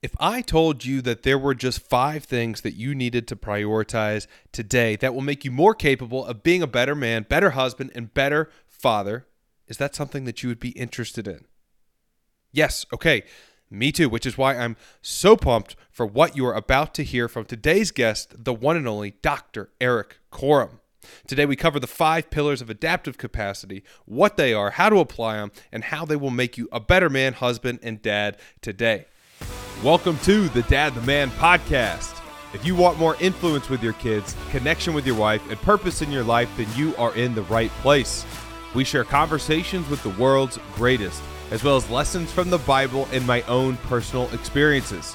If I told you that there were just five things that you needed to prioritize today that will make you more capable of being a better man, better husband, and better father, is that something that you would be interested in? Yes, okay, me too, which is why I'm so pumped for what you are about to hear from today's guest, the one and only Dr. Erik Korem. Today, we cover the five pillars of adaptive capacity, what they are, how to apply them, and how they will make you a better man, husband, and dad today. Welcome to the Dad the Man podcast. If you want more influence with your kids, connection with your wife, and purpose in your life, then you are in the right place. We share conversations with the world's greatest, as well as lessons from the Bible and my own personal experiences.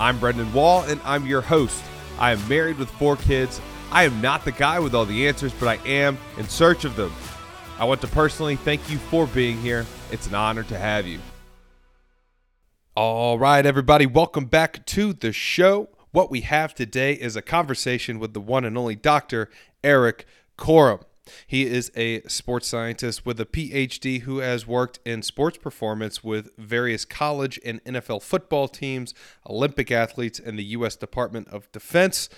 I'm Brendan Wall, and I'm your host. I am married with four kids. I am not the guy with all the answers, but I am in search of them. I want to personally thank you for being here. It's an honor to have you. All right, everybody, welcome back to the show. What we have today is a conversation with the one and only Dr. Erik Korem. He is a sports scientist with a PhD who has worked in sports performance with various college and NFL football teams, Olympic athletes, and the U.S. Department of Defense.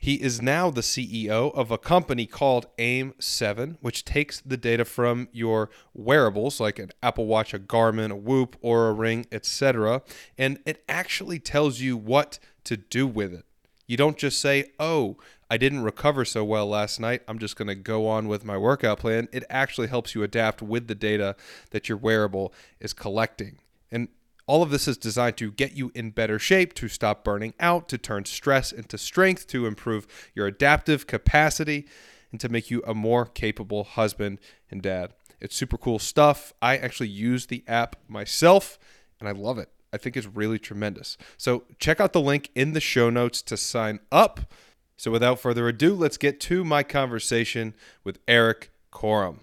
He is now the CEO of a company called AIM7, which takes the data from your wearables like an Apple Watch, a Garmin, a Whoop, Oura Ring, etc., and it actually tells you what to do with it. You don't just say, "Oh, I didn't recover so well last night. I'm just going to go on with my workout plan." It actually helps you adapt with the data that your wearable is collecting. And all of this is designed to get you in better shape, to stop burning out, to turn stress into strength, to improve your adaptive capacity, and to make you a more capable husband and dad. It's super cool stuff. I actually use the app myself and I love it. I think it's really tremendous. So check out the link in the show notes to sign up. So without further ado, let's get to my conversation with Erik Korem.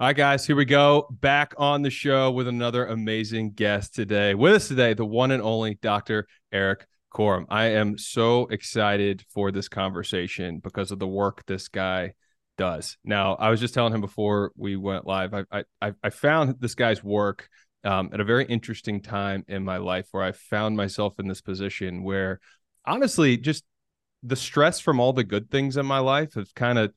All right, guys, here we go. Back on the show with another amazing guest today. With us today, the one and only Dr. Erik Korem. I am so excited for this conversation because of the work this guy does. Now, I was just telling him before we went live, I I, I found this guy's work um, at a very interesting time in my life where I found myself in this position where honestly, just the stress from all the good things in my life has kind of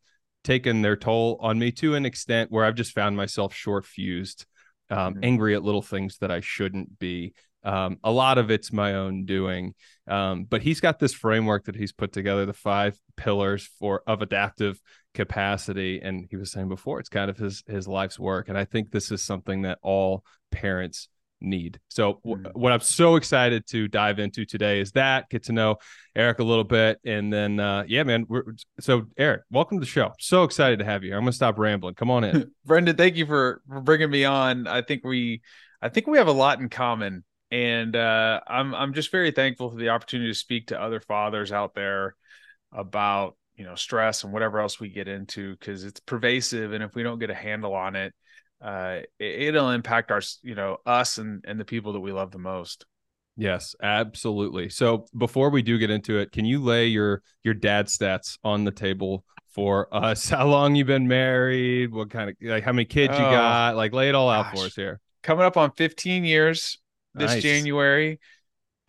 taken their toll on me to an extent where I've just found myself short fused, um, mm-hmm. angry at little things that I shouldn't be. Um, a lot of it's my own doing, um, but he's got this framework that he's put together, the five pillars for of adaptive capacity. And he was saying before, it's kind of his his life's work, and I think this is something that all parents need. So w- mm. what I'm so excited to dive into today is that get to know Erik a little bit, and then uh, yeah, man. so Erik, welcome to the show. So excited to have you. I'm gonna stop rambling. Come on in, Brendan. Thank you for for bringing me on. I think we, I think we have a lot in common, and uh, I'm I'm just very thankful for the opportunity to speak to other fathers out there about you know stress and whatever else we get into because it's pervasive, and if we don't get a handle on it uh, it, will impact our, you know, us and and the people that we love the most. Yes, absolutely. So before we do get into it, can you lay your your dad stats on the table for us? How long you been married? What kind of like how many kids oh, you got? Like lay it all gosh. out for us here. Coming up on 15 years this nice. January.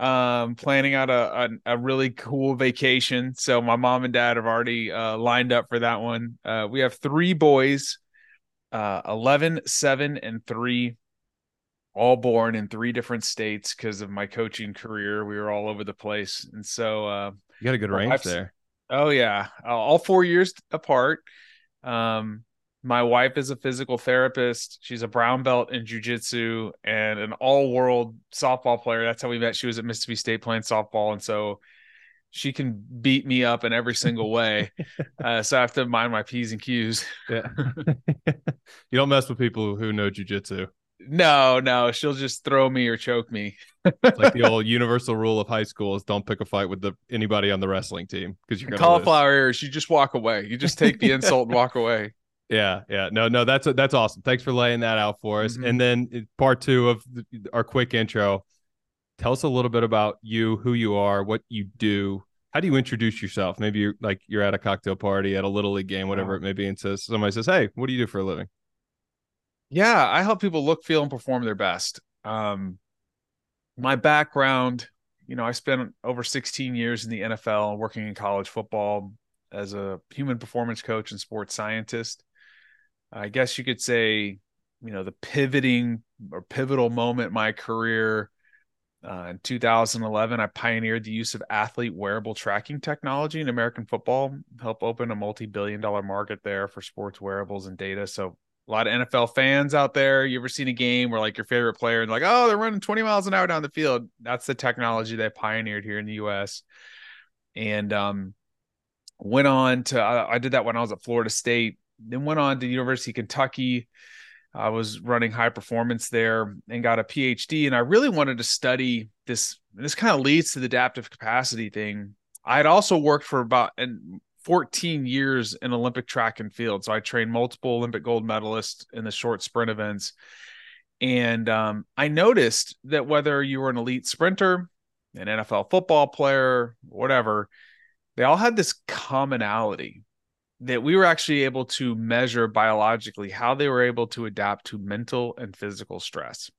Um, planning out a, a, a really cool vacation. So my mom and dad have already uh, lined up for that one. Uh, we have three boys uh, 11, 7, and 3, all born in three different states because of my coaching career. We were all over the place. And so, uh, you got a good range there. Oh, yeah. All four years apart. Um, my wife is a physical therapist. She's a brown belt in jujitsu and an all world softball player. That's how we met. She was at Mississippi State playing softball. And so she can beat me up in every single way. uh, so I have to mind my P's and Q's. yeah. you don't mess with people who know jujitsu. No, no, she'll just throw me or choke me. like the old universal rule of high school is don't pick a fight with the anybody on the wrestling team because you're gonna cauliflower ears. You just walk away. You just take the insult and walk away. Yeah, yeah, no, no, that's that's awesome. Thanks for laying that out for us. Mm-hmm. And then part two of our quick intro tell us a little bit about you, who you are, what you do. How do you introduce yourself? Maybe you're like you're at a cocktail party, at a little league game, whatever it may be, and says somebody says, "Hey, what do you do for a living?" Yeah, I help people look, feel, and perform their best. Um, my background, you know, I spent over 16 years in the NFL working in college football as a human performance coach and sports scientist. I guess you could say, you know, the pivoting or pivotal moment in my career uh, in 2011, I pioneered the use of athlete wearable tracking technology in American football, help open a multi-billion dollar market there for sports wearables and data. So a lot of NFL fans out there. You ever seen a game where like your favorite player and like, oh, they're running 20 miles an hour down the field? That's the technology they pioneered here in the US. And um, went on to I, I did that when I was at Florida State, then went on to University of Kentucky. I was running high performance there and got a PhD. And I really wanted to study this. This kind of leads to the adaptive capacity thing. I had also worked for about and 14 years in Olympic track and field. So I trained multiple Olympic gold medalists in the short sprint events. And um, I noticed that whether you were an elite sprinter, an NFL football player, whatever, they all had this commonality that we were actually able to measure biologically how they were able to adapt to mental and physical stress.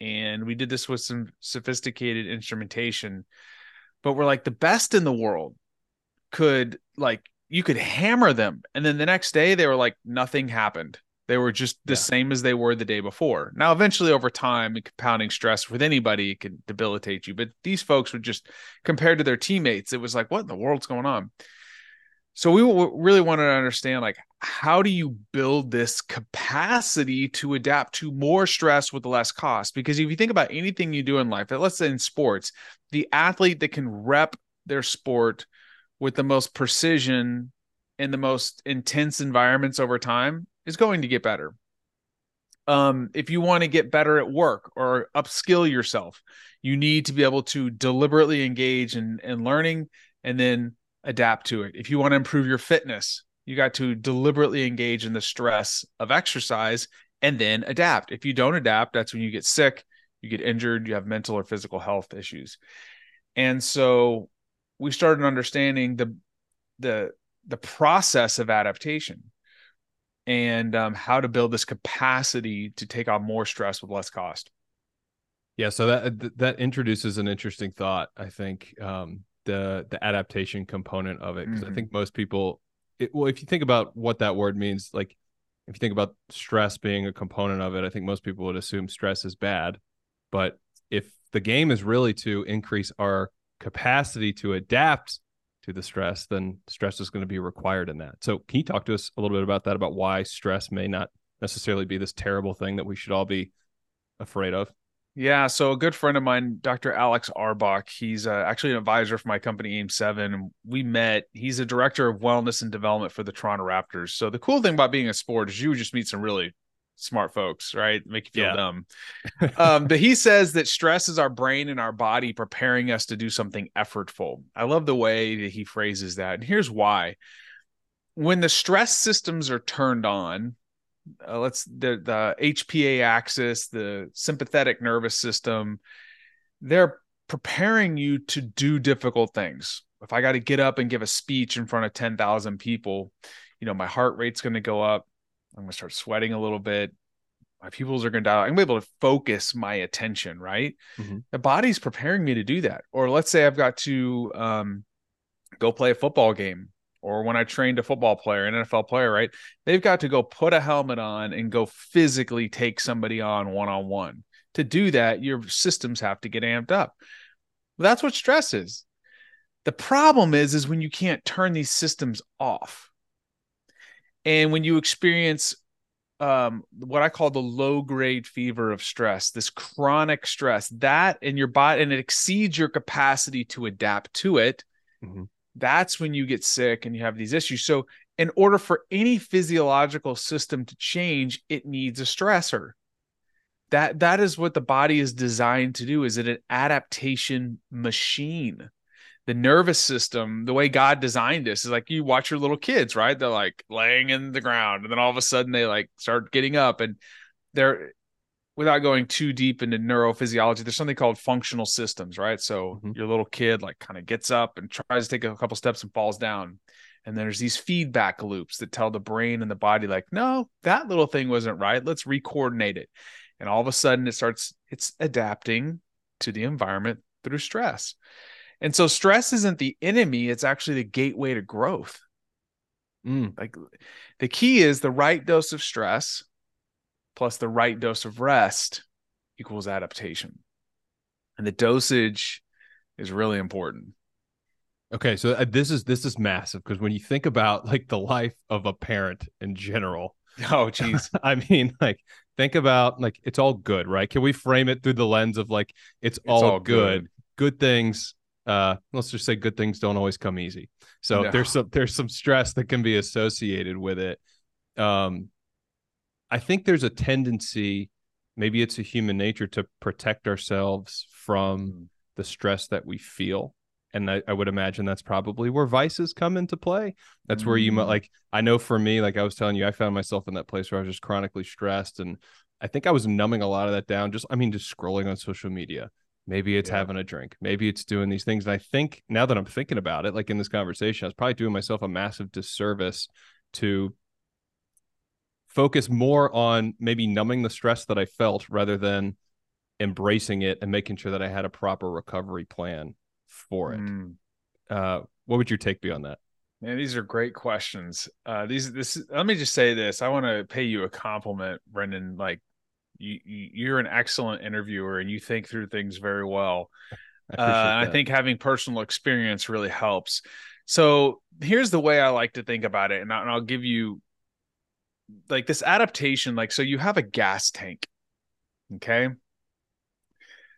And we did this with some sophisticated instrumentation, but we're like the best in the world could like you could hammer them and then the next day they were like nothing happened they were just the yeah. same as they were the day before now eventually over time compounding stress with anybody can debilitate you but these folks would just compared to their teammates it was like what in the world's going on so we really wanted to understand like how do you build this capacity to adapt to more stress with less cost because if you think about anything you do in life let's say in sports the athlete that can rep their sport with the most precision in the most intense environments over time is going to get better. Um, if you want to get better at work or upskill yourself, you need to be able to deliberately engage in, in learning and then adapt to it. If you want to improve your fitness, you got to deliberately engage in the stress of exercise and then adapt. If you don't adapt, that's when you get sick, you get injured, you have mental or physical health issues. And so we started understanding the the the process of adaptation and um, how to build this capacity to take on more stress with less cost. Yeah, so that that introduces an interesting thought. I think um, the the adaptation component of it because mm-hmm. I think most people, it, well, if you think about what that word means, like if you think about stress being a component of it, I think most people would assume stress is bad. But if the game is really to increase our capacity to adapt to the stress, then stress is going to be required in that. So, can you talk to us a little bit about that, about why stress may not necessarily be this terrible thing that we should all be afraid of? Yeah, so a good friend of mine, Dr. Alex Auerbach, he's uh, actually an advisor for my company AIM7. We met. He's a director of wellness and development for the Toronto Raptors. So the cool thing about being a sport is you just meet some really smart folks, right? Make you feel yeah. dumb. um, but he says that stress is our brain and our body preparing us to do something effortful. I love the way that he phrases that. And here's why. When the stress systems are turned on, uh, let's the the HPA axis, the sympathetic nervous system, they're preparing you to do difficult things. If I got to get up and give a speech in front of 10,000 people, you know, my heart rate's going to go up I'm going to start sweating a little bit. My pupils are going to die. I'm going to be able to focus my attention, right? Mm-hmm. The body's preparing me to do that. Or let's say I've got to um, go play a football game or when I trained a football player, an NFL player, right? They've got to go put a helmet on and go physically take somebody on one on one. To do that, your systems have to get amped up. That's what stress is. The problem is, is when you can't turn these systems off. And when you experience um, what I call the low grade fever of stress, this chronic stress, that in your body, and it exceeds your capacity to adapt to it, mm-hmm. That's when you get sick and you have these issues. So, in order for any physiological system to change, it needs a stressor. That that is what the body is designed to do. Is it an adaptation machine? the nervous system, the way God designed this is like you watch your little kids, right? They're like laying in the ground and then all of a sudden they like start getting up and they're without going too deep into neurophysiology, there's something called functional systems, right? So mm-hmm. your little kid like kind of gets up and tries to take a couple steps and falls down. And there's these feedback loops that tell the brain and the body, like, no, that little thing wasn't right. Let's re-coordinate it. And all of a sudden it starts, it's adapting to the environment through stress. And so stress isn't the enemy, it's actually the gateway to growth. Mm. Like the key is the right dose of stress plus the right dose of rest equals adaptation. And the dosage is really important. Okay, so uh, this is this is massive because when you think about like the life of a parent in general, oh geez, I mean, like think about like it's all good, right? Can we frame it through the lens of like it's, it's all, all, good, good, good things? Uh, let's just say good things don't always come easy. So no. there's some there's some stress that can be associated with it. Um, I think there's a tendency, maybe it's a human nature to protect ourselves from mm. the stress that we feel and I, I, would imagine that's probably where vices come into play. That's mm. where you might mm. like. I know for me, like I was telling you, I found myself in that place where I was just chronically stressed, and I think I was numbing a lot of that down. Just, I mean, just scrolling on social media. Maybe it's yeah. having a drink. Maybe it's doing these things. And I think now that I'm thinking about it, like in this conversation, I was probably doing myself a massive disservice to focus more on maybe numbing the stress that I felt rather than embracing it and making sure that I had a proper recovery plan for it. Mm. Uh, what would your take be on that? Man, these are great questions. Uh, these, this, let me just say this. I want to pay you a compliment, Brendan. Like, you, you're an excellent interviewer, and you think through things very well. I, uh, I think having personal experience really helps. So here's the way I like to think about it, and, I, and I'll give you like this adaptation. Like, so you have a gas tank, okay,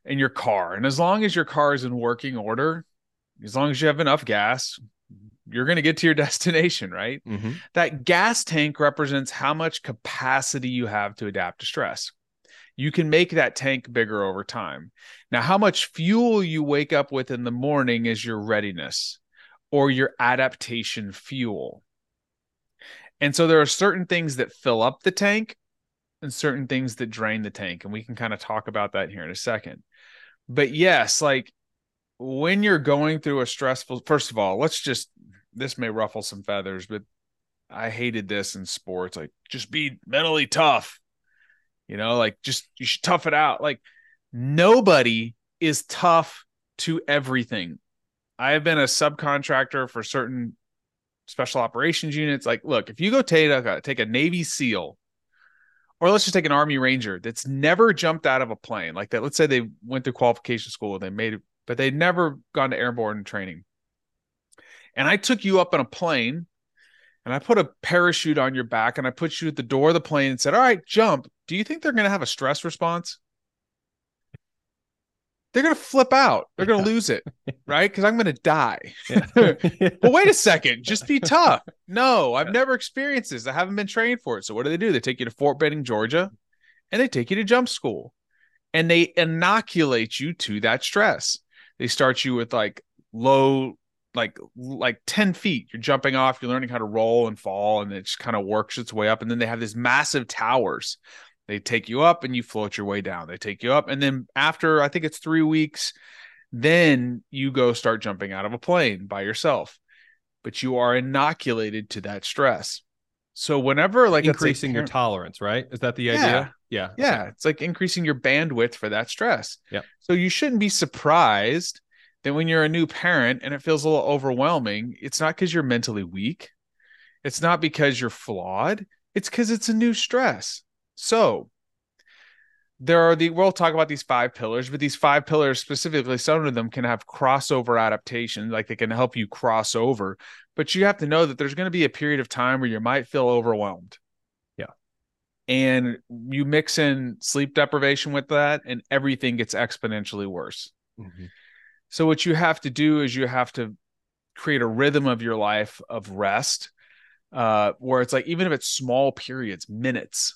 in your car. And as long as your car is in working order, as long as you have enough gas, you're going to get to your destination, right? Mm-hmm. That gas tank represents how much capacity you have to adapt to stress. You can make that tank bigger over time. Now, how much fuel you wake up with in the morning is your readiness or your adaptation fuel. And so there are certain things that fill up the tank and certain things that drain the tank. And we can kind of talk about that here in a second but yes, like when you're going through a stressful, first of all, let's just, this may ruffle some feathers, but I hated this in sports. Like, just be mentally tough, you know, like just, you should tough it out. Like, nobody is tough to everything. I have been a subcontractor for certain special operations units. Like, look, if you go take a, take a Navy SEAL or let's just take an army ranger that's never jumped out of a plane like that let's say they went through qualification school and they made it but they'd never gone to airborne training. And i took you up on a plane and i put a parachute on your back and i put you at the door of the plane and said all right jump. Do you think they're going to have a stress response they're going to flip out. They're going to lose it, right? Because I'm going to die. Yeah. but wait a second, just be tough. No, I've yeah. never experienced this. I haven't been trained for it. So what do they do? They take you to Fort Benning, Georgia, and they take you to jump school, and they inoculate you to that stress. They start you with like low, like like ten feet. You're jumping off. You're learning how to roll and fall, and it just kind of works its way up. And then they have these massive towers they take you up and you float your way down. They take you up. And then after, I think it's three weeks, then you go start jumping out of a plane by yourself. But you are inoculated to that stress. So whenever like increasing your tolerance, right? Is that the yeah, idea? Yeah. Yeah. Okay. It's like increasing your bandwidth for that stress. Yeah. So you shouldn't be surprised that when you're a new parent and it feels a little overwhelming, it's not because you're mentally weak. It's not because you're flawed. It's because it's a new stress. So there are the we'll talk about these five pillars, but these five pillars specifically, some of them can have crossover adaptation, like they can help you cross over. But you have to know that there's going to be a period of time where you might feel overwhelmed. Yeah. And you mix in sleep deprivation with that, and everything gets exponentially worse. Mm-hmm. So, what you have to do is you have to create a rhythm of your life of rest, uh, where it's like, even if it's small periods, minutes,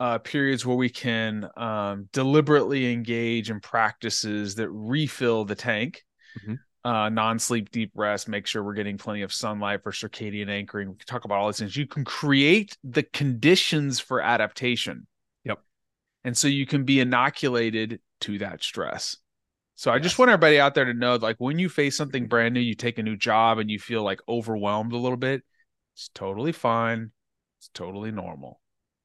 uh, periods where we can um, deliberately engage in practices that refill the tank. Mm-hmm. Uh, non-sleep deep rest make sure we're getting plenty of sunlight for circadian anchoring. We can talk about all these things. You can create the conditions for adaptation. Yep. And so you can be inoculated to that stress. So yes. i just want everybody out there to know like when you face something brand new you take a new job and you feel like overwhelmed a little bit it's totally fine. It's totally normal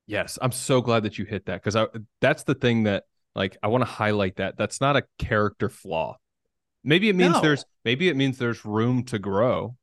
Yes, I'm so glad that you hit that because I that's the thing that Like I want to highlight that. That's not a character flaw. Maybe it means no. there's maybe it means there's room to grow,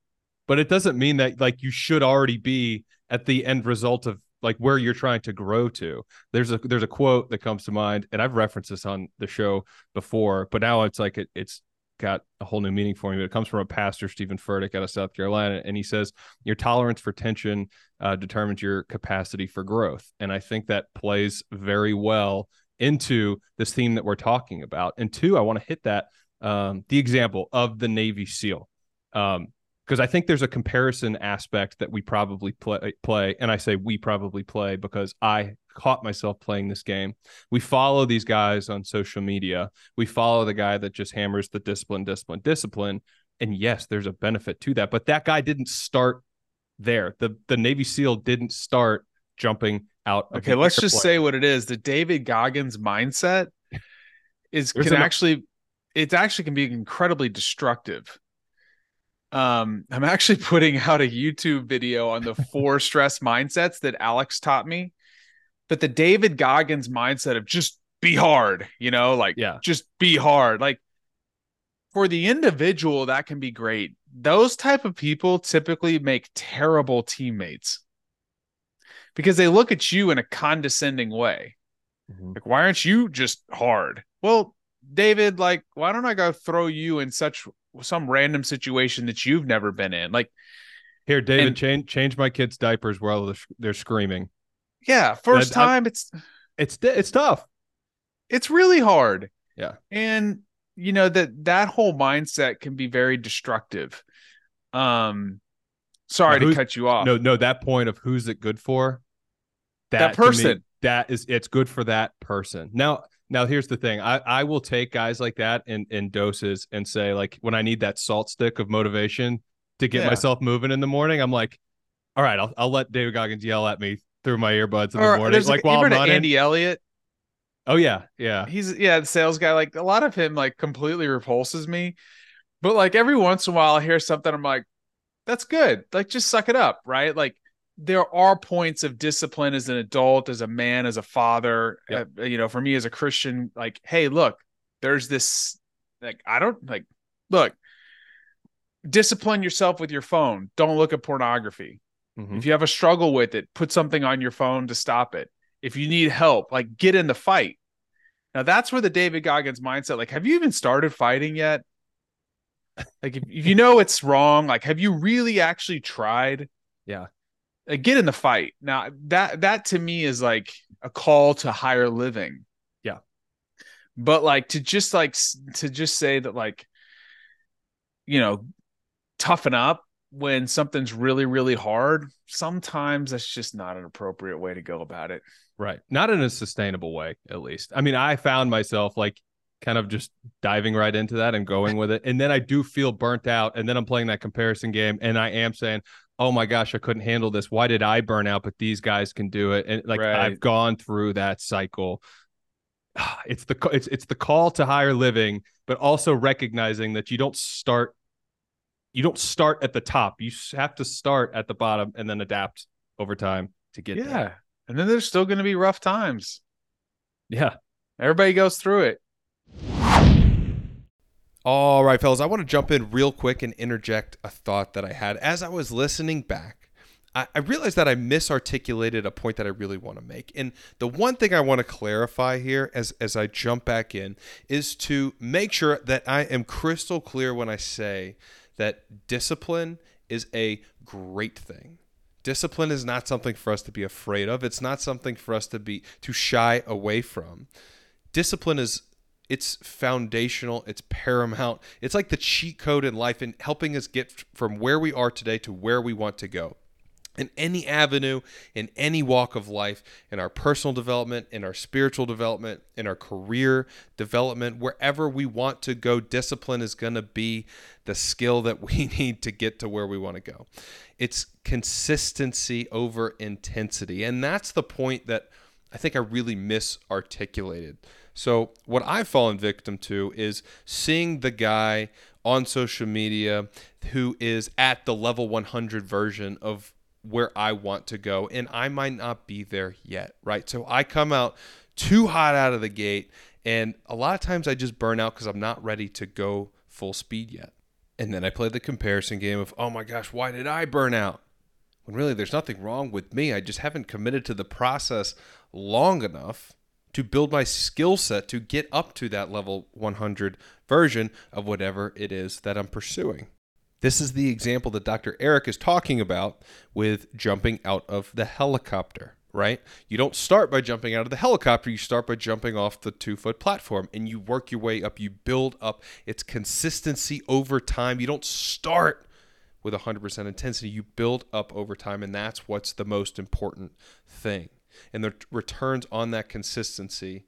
but it doesn't mean that like you should already be at the end result of like where you're trying to grow to. There's a there's a quote that comes to mind, and I've referenced this on the show before, but now it's like it, it's got a whole new meaning for me. But it comes from a pastor, Steven Furtick, out of South Carolina, and he says your tolerance for tension uh, determines your capacity for growth, and I think that plays very well into this theme that we're talking about. And two, I want to hit that um, the example of the Navy SEAL. Um, because I think there's a comparison aspect that we probably play, play, and I say we probably play because I caught myself playing this game. We follow these guys on social media. We follow the guy that just hammers the discipline, discipline, discipline. And yes, there's a benefit to that, but that guy didn't start there. The the Navy SEAL didn't start jumping out. Okay, let's just say what it is. The David Goggins mindset is there's can actually it actually can be incredibly destructive um, I'm actually putting out a YouTube video on the four stress mindsets that Alex taught me. But the David Goggins mindset of just be hard, you know, like yeah, just be hard. Like for the individual, that can be great. Those type of people typically make terrible teammates because they look at you in a condescending way. Mm-hmm. Like, why aren't you just hard? Well, David, like, why don't I go throw you in such some random situation that you've never been in. Like here, David, and, change change my kids' diapers while they're, they're screaming. Yeah, first I, time I, it's it's it's tough. It's really hard. Yeah, and you know that that whole mindset can be very destructive. Um, sorry now, to cut you off. No, no, that point of who's it good for? That, that person. Me, that is, it's good for that person. Now, now here's the thing. I, I will take guys like that in, in doses and say, like, when I need that salt stick of motivation to get yeah. myself moving in the morning, I'm like, all right, I'll, I'll let David Goggins yell at me through my earbuds in or the morning. Like, while I'm running. Andy Elliott. Oh yeah, yeah. He's yeah, the sales guy. Like a lot of him, like completely repulses me. But like every once in a while, I hear something. I'm like, that's good. Like just suck it up, right? Like there are points of discipline as an adult, as a man, as a father. Yep. Uh, you know, for me as a Christian, like, hey, look, there's this. Like, I don't like. Look, discipline yourself with your phone. Don't look at pornography. Mm-hmm. If you have a struggle with it, put something on your phone to stop it. If you need help, like get in the fight. Now that's where the David Goggins mindset. Like, have you even started fighting yet? Like, if, if you know it's wrong, like, have you really actually tried? Yeah uh, get in the fight. Now that that to me is like a call to higher living. Yeah. But like to just like to just say that like you know toughen up when something's really really hard, sometimes that's just not an appropriate way to go about it. Right. Not in a sustainable way at least. I mean, I found myself like kind of just diving right into that and going with it. And then I do feel burnt out. And then I'm playing that comparison game and I am saying, oh my gosh, I couldn't handle this. Why did I burn out? But these guys can do it. And like right. I've gone through that cycle. It's the it's it's the call to higher living, but also recognizing that you don't start you don't start at the top. You have to start at the bottom and then adapt over time to get there. yeah. There. And then there's still going to be rough times. Yeah. Everybody goes through it. All right, fellas, I want to jump in real quick and interject a thought that I had as I was listening back. I, I realized that I misarticulated a point that I really want to make. And the one thing I want to clarify here as, as I jump back in is to make sure that I am crystal clear when I say that discipline is a great thing. Discipline is not something for us to be afraid of. It's not something for us to be to shy away from. Discipline is it's foundational, it's paramount. It's like the cheat code in life in helping us get from where we are today to where we want to go. In any avenue, in any walk of life, in our personal development, in our spiritual development, in our career development, wherever we want to go, discipline is going to be the skill that we need to get to where we want to go. It's consistency over intensity. And that's the point that I think I really misarticulated. So, what I've fallen victim to is seeing the guy on social media who is at the level 100 version of where I want to go, and I might not be there yet, right? So, I come out too hot out of the gate And a lot of times I just burn out because I'm not ready to go full speed yet. And then I play the comparison game of, oh my gosh, why did I burn out? When really there's nothing wrong with me. I just haven't committed to the process long enough to build my skill set to get up to that level 100 version of whatever it is that I'm pursuing. This is the example that Dr. Erik is talking about with jumping out of the helicopter, right? You don't start by jumping out of the helicopter, you start by jumping off the two foot platform and you work your way up. You build up its consistency over time. You don't start with 100% intensity, you build up over time, and that's what's the most important thing and the returns on that consistency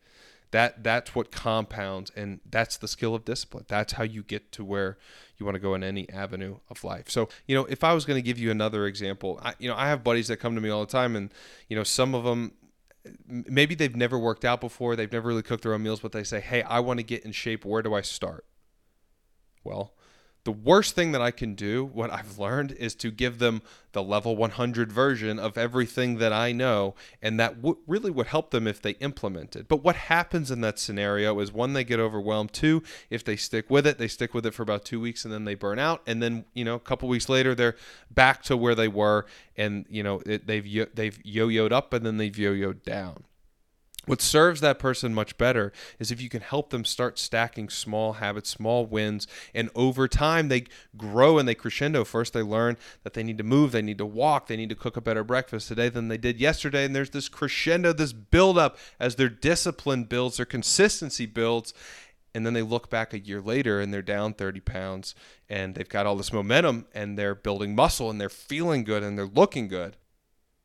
that that's what compounds and that's the skill of discipline. That's how you get to where you want to go in any avenue of life. So you know if i was going to give you another example I, you know i have buddies that come to me all the time and you know some of them maybe they've never worked out before they've never really cooked their own meals but they say hey i want to get in shape. Where do i start? Well the worst thing that I can do, what I've learned, is to give them the level 100 version of everything that I know, and that w- really would help them if they implement it. But what happens in that scenario is one, they get overwhelmed. Two, if they stick with it, they stick with it for about two weeks and then they burn out, and then you know a couple weeks later they're back to where they were, and you know it, they've yo- they've yo-yoed up and then they've yo-yoed down. What serves that person much better is if you can help them start stacking small habits, small wins, and over time they grow and they crescendo. First, they learn that they need to move, they need to walk, they need to cook a better breakfast today than they did yesterday. And there's this crescendo, this build up as their discipline builds, their consistency builds. And then they look back a year later and they're down 30 pounds and they've got all this momentum and they're building muscle and they're feeling good and they're looking good.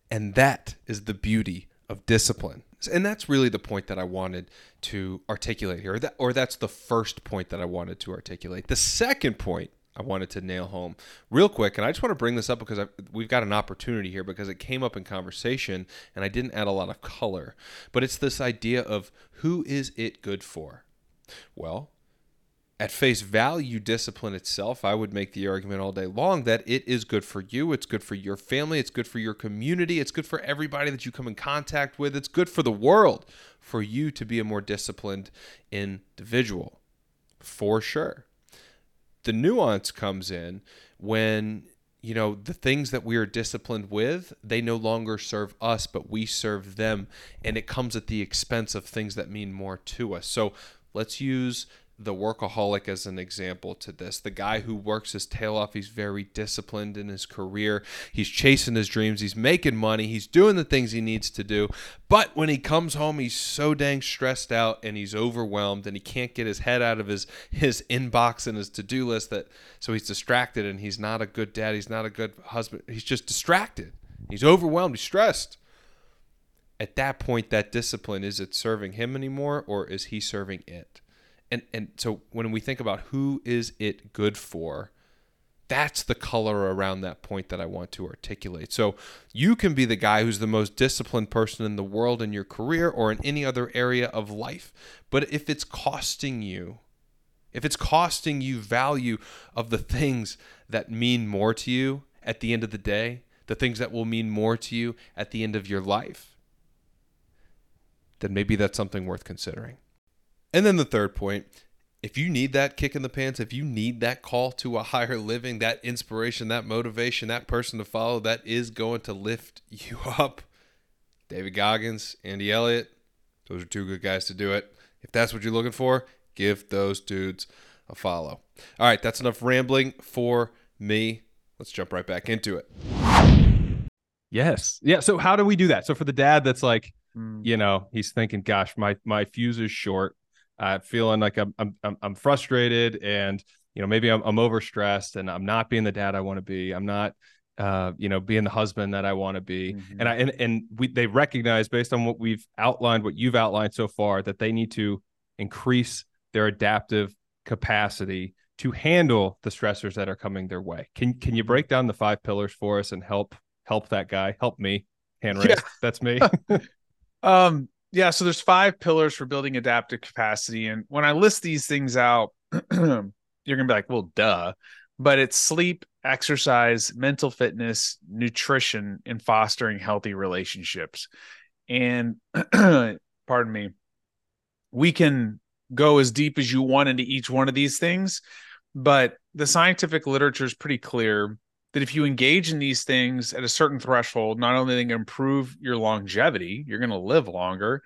And that is the beauty of discipline. And that's really the point that I wanted to articulate here, or, that, or that's the first point that I wanted to articulate. The second point I wanted to nail home real quick, and I just want to bring this up because I, we've got an opportunity here because it came up in conversation and I didn't add a lot of color. But it's this idea of who is it good for? Well, at face value, discipline itself, I would make the argument all day long that it is good for you. It's good for your family. It's good for your community. It's good for everybody that you come in contact with. It's good for the world for you to be a more disciplined individual, for sure. The nuance comes in when you know the things that we are disciplined with they no longer serve us but we serve them and it comes at the expense of things that mean more to us so let's use the workaholic as an example to this. The guy who works his tail off, he's very disciplined in his career. He's chasing his dreams, he's making money, he's doing the things he needs to do. But when he comes home, he's so dang stressed out and he's overwhelmed and he can't get his head out of his his inbox and his to-do list that so he's distracted and he's not a good dad, he's not a good husband. He's just distracted. He's overwhelmed, he's stressed. At that point that discipline is it serving him anymore or is he serving it? And and so when we think about who is it good for that's the color around that point that I want to articulate. So you can be the guy who's the most disciplined person in the world in your career or in any other area of life. But if it's costing you, if it's costing you value of the things that mean more to you at the end of the day, the things that will mean more to you at the end of your life, then maybe that's something worth considering. And then the third point if you need that kick in the pants, if you need that call to a higher living, that inspiration, that motivation, that person to follow that is going to lift you up, David Goggins, Andy Elliott, those are two good guys to do it. If that's what you're looking for, give those dudes a follow. All right, that's enough rambling for me. Let's jump right back into it. Yes. Yeah. So how do we do that? So for the dad that's like, mm. you know, he's thinking, gosh, my my fuse is short uh, feeling like I'm, I'm I'm frustrated and you know maybe I'm, I'm overstressed and I'm not being the dad I want to be. I'm not uh, you know being the husband that I want to be. Mm-hmm. And I and and we they recognize based on what we've outlined, what you've outlined so far, that they need to increase their adaptive capacity to handle the stressors that are coming their way. Can can you break down the five pillars for us and help help that guy? Help me. Hand raise. Yeah. That's me. um yeah, so there's five pillars for building adaptive capacity. And when I list these things out, you're gonna be like, well, duh. But it's sleep, exercise, mental fitness, nutrition, and fostering healthy relationships. And pardon me. we can go as deep as you want into each one of these things, but the scientific literature is pretty clear that if you engage in these things at a certain threshold, not only they can improve your longevity, you're going to live longer,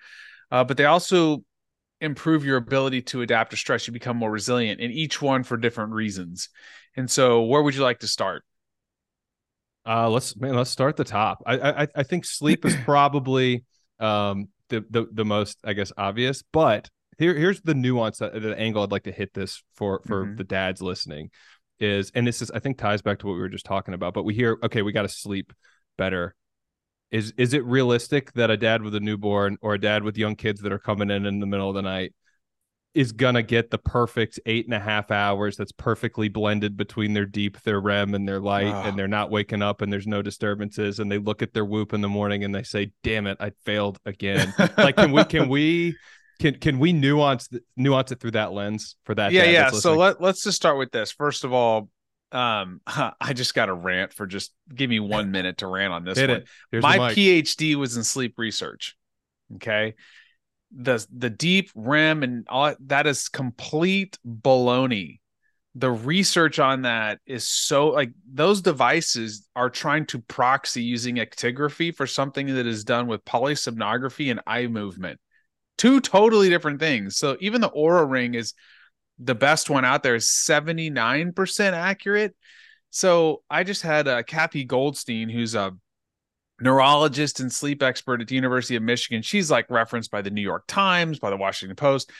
uh, but they also improve your ability to adapt to stress. You become more resilient, and each one for different reasons. And so, where would you like to start? Uh, let's man, let's start the top. I I, I think sleep is probably um the, the the most I guess obvious, but here here's the nuance that the angle I'd like to hit this for for mm-hmm. the dads listening is and this is I think ties back to what we were just talking about. But we hear okay, we got to sleep better. Is is it realistic that a dad with a newborn or a dad with young kids that are coming in in the middle of the night is gonna get the perfect eight and a half hours that's perfectly blended between their deep, their REM, and their light, oh. and they're not waking up and there's no disturbances, and they look at their whoop in the morning and they say, "Damn it, I failed again." like, can we can we can can we nuance nuance it through that lens for that? Yeah, yeah. So let let's just start with this. First of all, um, I just got a rant for just give me one minute to rant on this Hit one. My PhD was in sleep research. Okay. The the deep REM and all that is complete baloney. The research on that is so like those devices are trying to proxy using actigraphy for something that is done with polysomnography and eye movement two totally different things. So even the Oura Ring is the best one out there is 79% accurate. So I just had uh, Cathy Goldstein, who's a neurologist and sleep expert at the University of Michigan. She's like referenced by the New York Times, by the Washington Post.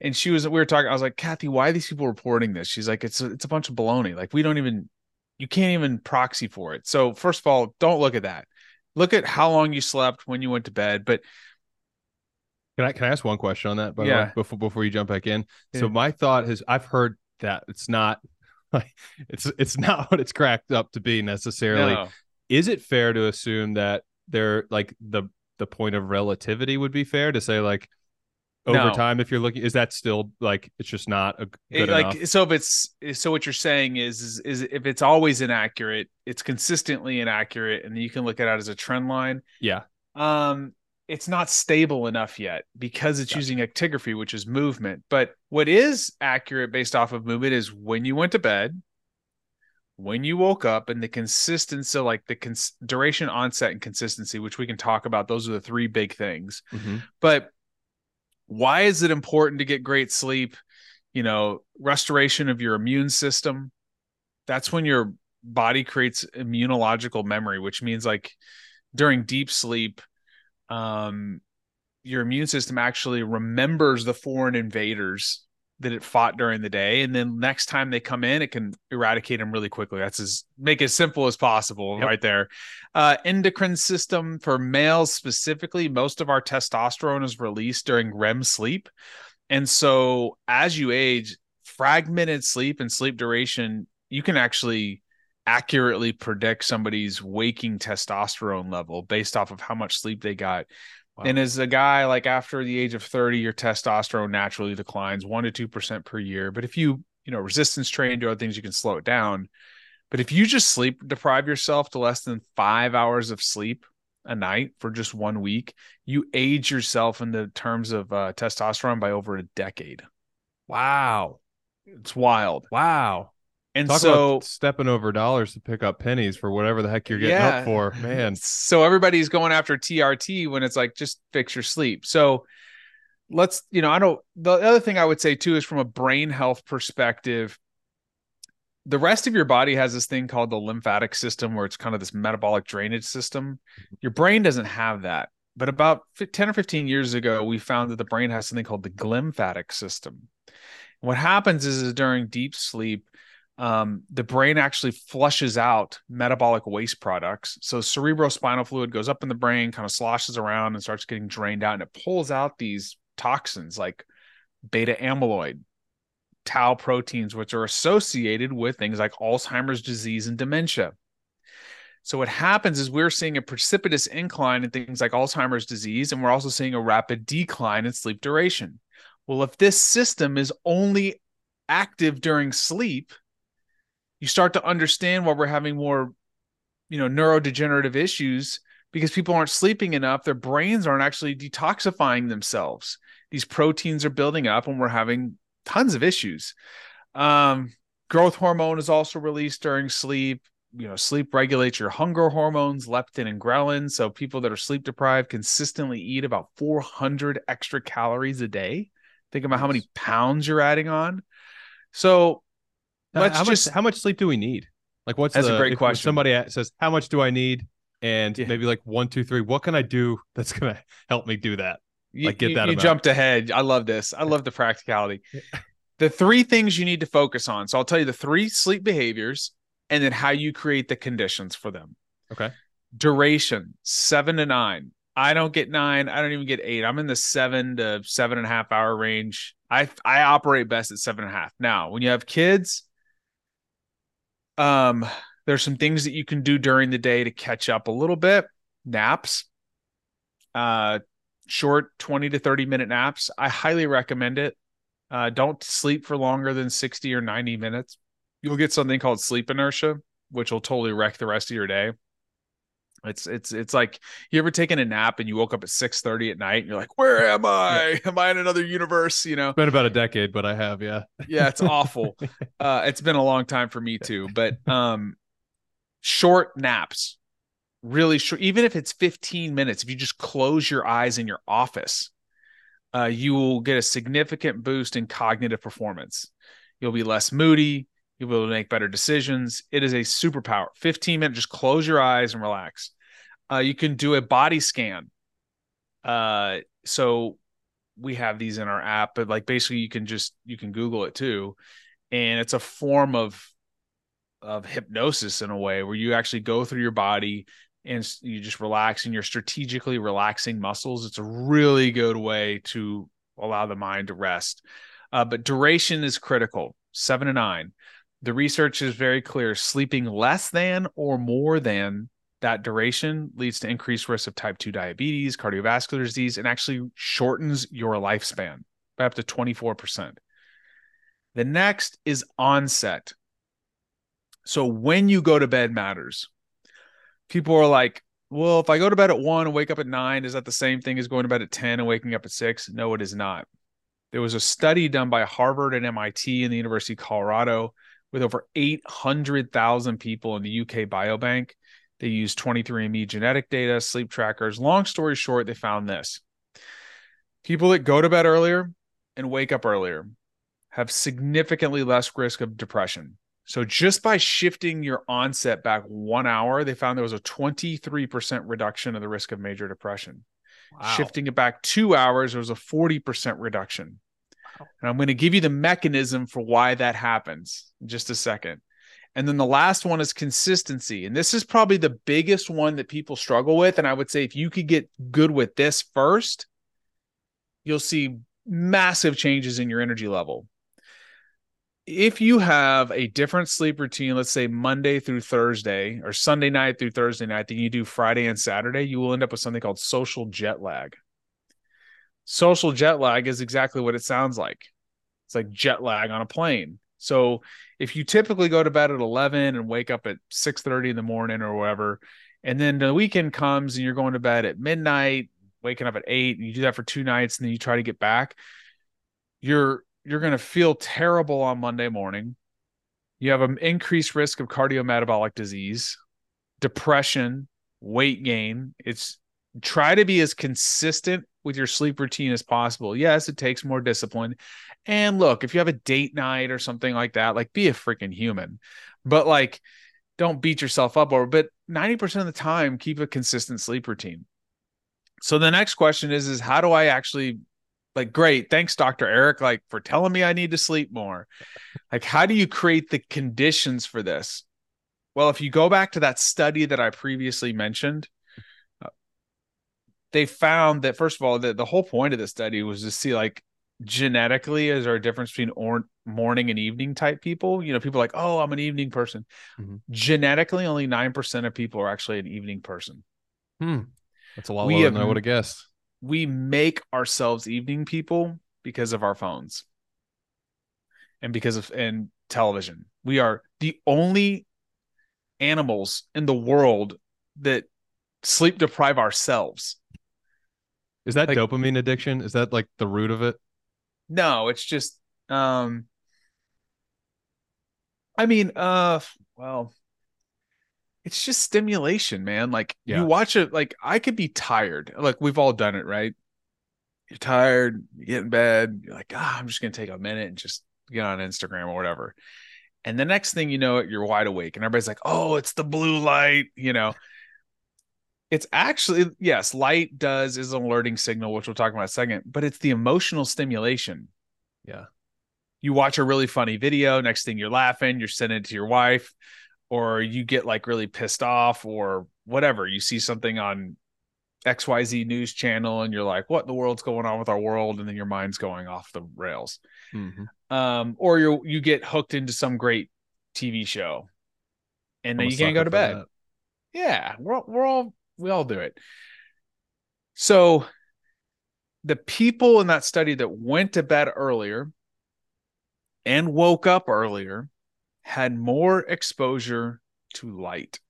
And she was, we were talking, I was like, Kathy, why are these people reporting this? She's like, it's a, it's a bunch of baloney. Like we don't even, you can't even proxy for it. So first of all, don't look at that. Look at how long you slept when you went to bed. But can I can I ask one question on that? By yeah. before before you jump back in. Yeah. So my thought is I've heard that it's not like it's it's not what it's cracked up to be necessarily. No. Is it fair to assume that they're like the the point of relativity would be fair to say like over no. time if you're looking is that still like it's just not a good it, like enough? so if it's so what you're saying is, is is if it's always inaccurate it's consistently inaccurate and you can look at it as a trend line yeah um it's not stable enough yet because it's gotcha. using actigraphy, which is movement. But what is accurate based off of movement is when you went to bed, when you woke up, and the consistency, like the cons- duration, onset, and consistency, which we can talk about. Those are the three big things. Mm-hmm. But why is it important to get great sleep? You know, restoration of your immune system. That's when your body creates immunological memory, which means like during deep sleep um, your immune system actually remembers the foreign invaders that it fought during the day. And then next time they come in it can eradicate them really quickly. That's as make it as simple as possible yep. right there. Uh, endocrine system for males specifically most of our testosterone is released during rem sleep. And so as you age fragmented sleep and sleep duration you can actually accurately predict somebody's waking testosterone level based off of how much sleep they got. Wow. And as a guy, like after the age of 30, your testosterone naturally declines one to 2% per year. But if you, you know, resistance train, do other things, you can slow it down. But if you just sleep deprive yourself to less than five hours of sleep a night for just one week, you age yourself in the terms of uh, testosterone by over a decade. Wow. It's wild. Wow. And Talk so stepping over dollars to pick up pennies for whatever the heck you're getting yeah. up for, man. So everybody's going after TRT when it's like just fix your sleep. So let's, you know, I don't the other thing I would say too is from a brain health perspective, the rest of your body has this thing called the lymphatic system where it's kind of this metabolic drainage system. Mm-hmm. Your brain doesn't have that. But about 10 or 15 years ago, we found that the brain has something called the glymphatic system. what happens is, is during deep sleep, um, the brain actually flushes out metabolic waste products. So cerebrospinal fluid goes up in the brain, kind of sloshes around and starts getting drained out, and it pulls out these toxins like beta amyloid, tau proteins, which are associated with things like Alzheimer's disease and dementia. So what happens is we're seeing a precipitous incline in things like Alzheimer's disease, and we're also seeing a rapid decline in sleep duration. Well, if this system is only active during sleep, you start to understand why we're having more you know neurodegenerative issues because people aren't sleeping enough. Their brains aren't actually detoxifying themselves. These proteins are building up, and we're having tons of issues. Um, growth hormone is also released during sleep. You know, sleep regulates your hunger hormones, leptin and ghrelin. So people that are sleep deprived consistently eat about 400 extra calories a day. Think about how many pounds you're adding on. So let's how just much, how much sleep do we need? Like, what's that's the, a great question. Somebody says, "How much do I need?" And yeah. maybe like one, two, three. What can I do that's gonna help me do that? You, like, get that. You, you jumped ahead. I love this. I love the practicality. the three things you need to focus on. So I'll tell you the three sleep behaviors, and then how you create the conditions for them. Okay. Duration seven to nine. I don't get nine. I don't even get eight. I'm in the seven to seven and a half hour range. I I operate best at seven and a half. Now, when you have kids, um, there's some things that you can do during the day to catch up a little bit. Naps, uh, short 20 to 30 minute naps. I highly recommend it. Uh, don't sleep for longer than 60 or 90 minutes. You'll get something called sleep inertia, which will totally wreck the rest of your day. It's it's it's like you ever taken a nap and you woke up at six thirty at night and you're like, where am I? Am I in another universe? You know, it's been about a decade, but I have, yeah. yeah, it's awful. uh, it's been a long time for me too. But um, short naps, really short. Even if it's fifteen minutes, if you just close your eyes in your office, uh, you will get a significant boost in cognitive performance. You'll be less moody. You'll be able to make better decisions. It is a superpower. 15 minutes, just close your eyes and relax. Uh, you can do a body scan. Uh, so we have these in our app, but like basically you can just you can Google it too, and it's a form of of hypnosis in a way where you actually go through your body and you just relax and you're strategically relaxing muscles. It's a really good way to allow the mind to rest. Uh, but duration is critical. Seven to nine. The research is very clear. Sleeping less than or more than that duration leads to increased risk of type 2 diabetes, cardiovascular disease, and actually shortens your lifespan by up to 24%. The next is onset. So when you go to bed matters. People are like, well, if I go to bed at one and wake up at nine, is that the same thing as going to bed at 10 and waking up at six? No, it is not. There was a study done by Harvard and MIT and the University of Colorado with over 800,000 people in the UK Biobank they used 23andMe genetic data, sleep trackers. Long story short, they found this people that go to bed earlier and wake up earlier have significantly less risk of depression. So just by shifting your onset back one hour, they found there was a 23% reduction of the risk of major depression. Wow. Shifting it back two hours, there was a 40% reduction. And I'm going to give you the mechanism for why that happens in just a second. And then the last one is consistency. And this is probably the biggest one that people struggle with. And I would say if you could get good with this first, you'll see massive changes in your energy level. If you have a different sleep routine, let's say Monday through Thursday or Sunday night through Thursday night, than you do Friday and Saturday, you will end up with something called social jet lag. Social jet lag is exactly what it sounds like. It's like jet lag on a plane. So if you typically go to bed at 11 and wake up at 6:30 in the morning or whatever, and then the weekend comes and you're going to bed at midnight, waking up at 8 and you do that for two nights and then you try to get back, you're you're going to feel terrible on Monday morning. You have an increased risk of cardiometabolic disease, depression, weight gain. It's try to be as consistent with your sleep routine as possible. Yes, it takes more discipline. And look, if you have a date night or something like that, like be a freaking human. But like don't beat yourself up over but 90% of the time keep a consistent sleep routine. So the next question is is how do I actually like great, thanks Dr. Erik like for telling me I need to sleep more. Like how do you create the conditions for this? Well, if you go back to that study that I previously mentioned, they found that first of all, the, the whole point of the study was to see like genetically is there a difference between or- morning and evening type people you know people like oh i'm an evening person mm-hmm. genetically only 9% of people are actually an evening person hmm. that's a lot we lower have, than i would have guessed we make ourselves evening people because of our phones and because of and television we are the only animals in the world that sleep deprive ourselves. Is that like, dopamine addiction? Is that like the root of it? No, it's just um I mean, uh well, it's just stimulation, man. Like yeah. you watch it, like I could be tired. Like we've all done it, right? You're tired, you get in bed, you're like, ah, I'm just gonna take a minute and just get on Instagram or whatever. And the next thing you know, you're wide awake, and everybody's like, "Oh, it's the blue light," you know. It's actually yes, light does is an alerting signal, which we'll talk about in a second, but it's the emotional stimulation. Yeah. You watch a really funny video, next thing you're laughing, you're sending it to your wife, or you get like really pissed off, or whatever. You see something on XYZ news channel and you're like, what in the world's going on with our world? And then your mind's going off the rails. Mm-hmm. Um, or you you get hooked into some great TV show and then you can't go to bed. That. Yeah, we're we're all we all do it. So the people in that study that went to bed earlier and woke up earlier had more exposure to light.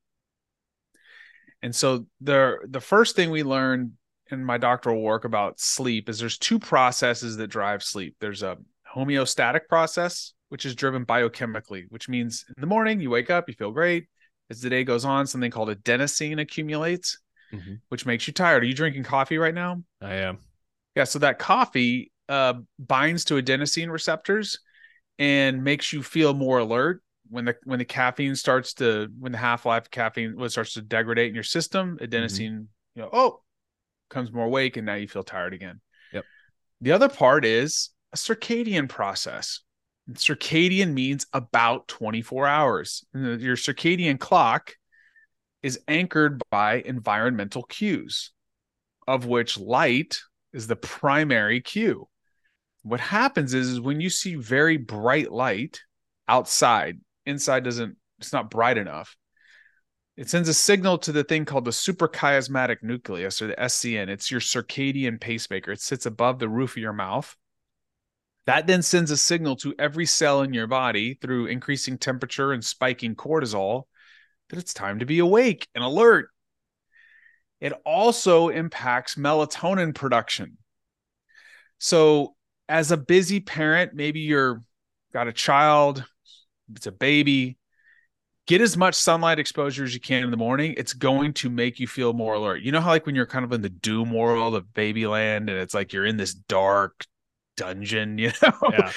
And so the the first thing we learned in my doctoral work about sleep is there's two processes that drive sleep. There's a homeostatic process, which is driven biochemically, which means in the morning you wake up, you feel great. As the day goes on, something called adenosine accumulates, mm-hmm. which makes you tired. Are you drinking coffee right now? I am. Yeah. So that coffee uh, binds to adenosine receptors and makes you feel more alert when the when the caffeine starts to when the half life of caffeine when starts to degrade in your system, adenosine, mm-hmm. you know, oh, comes more awake, and now you feel tired again. Yep. The other part is a circadian process. Circadian means about 24 hours. Your circadian clock is anchored by environmental cues, of which light is the primary cue. What happens is, is when you see very bright light outside, inside doesn't, it's not bright enough. It sends a signal to the thing called the suprachiasmatic nucleus or the SCN. It's your circadian pacemaker. It sits above the roof of your mouth that then sends a signal to every cell in your body through increasing temperature and spiking cortisol that it's time to be awake and alert. It also impacts melatonin production. So, as a busy parent, maybe you're got a child, it's a baby, get as much sunlight exposure as you can in the morning. It's going to make you feel more alert. You know how like when you're kind of in the doom world of babyland and it's like you're in this dark dungeon, you know. Yeah.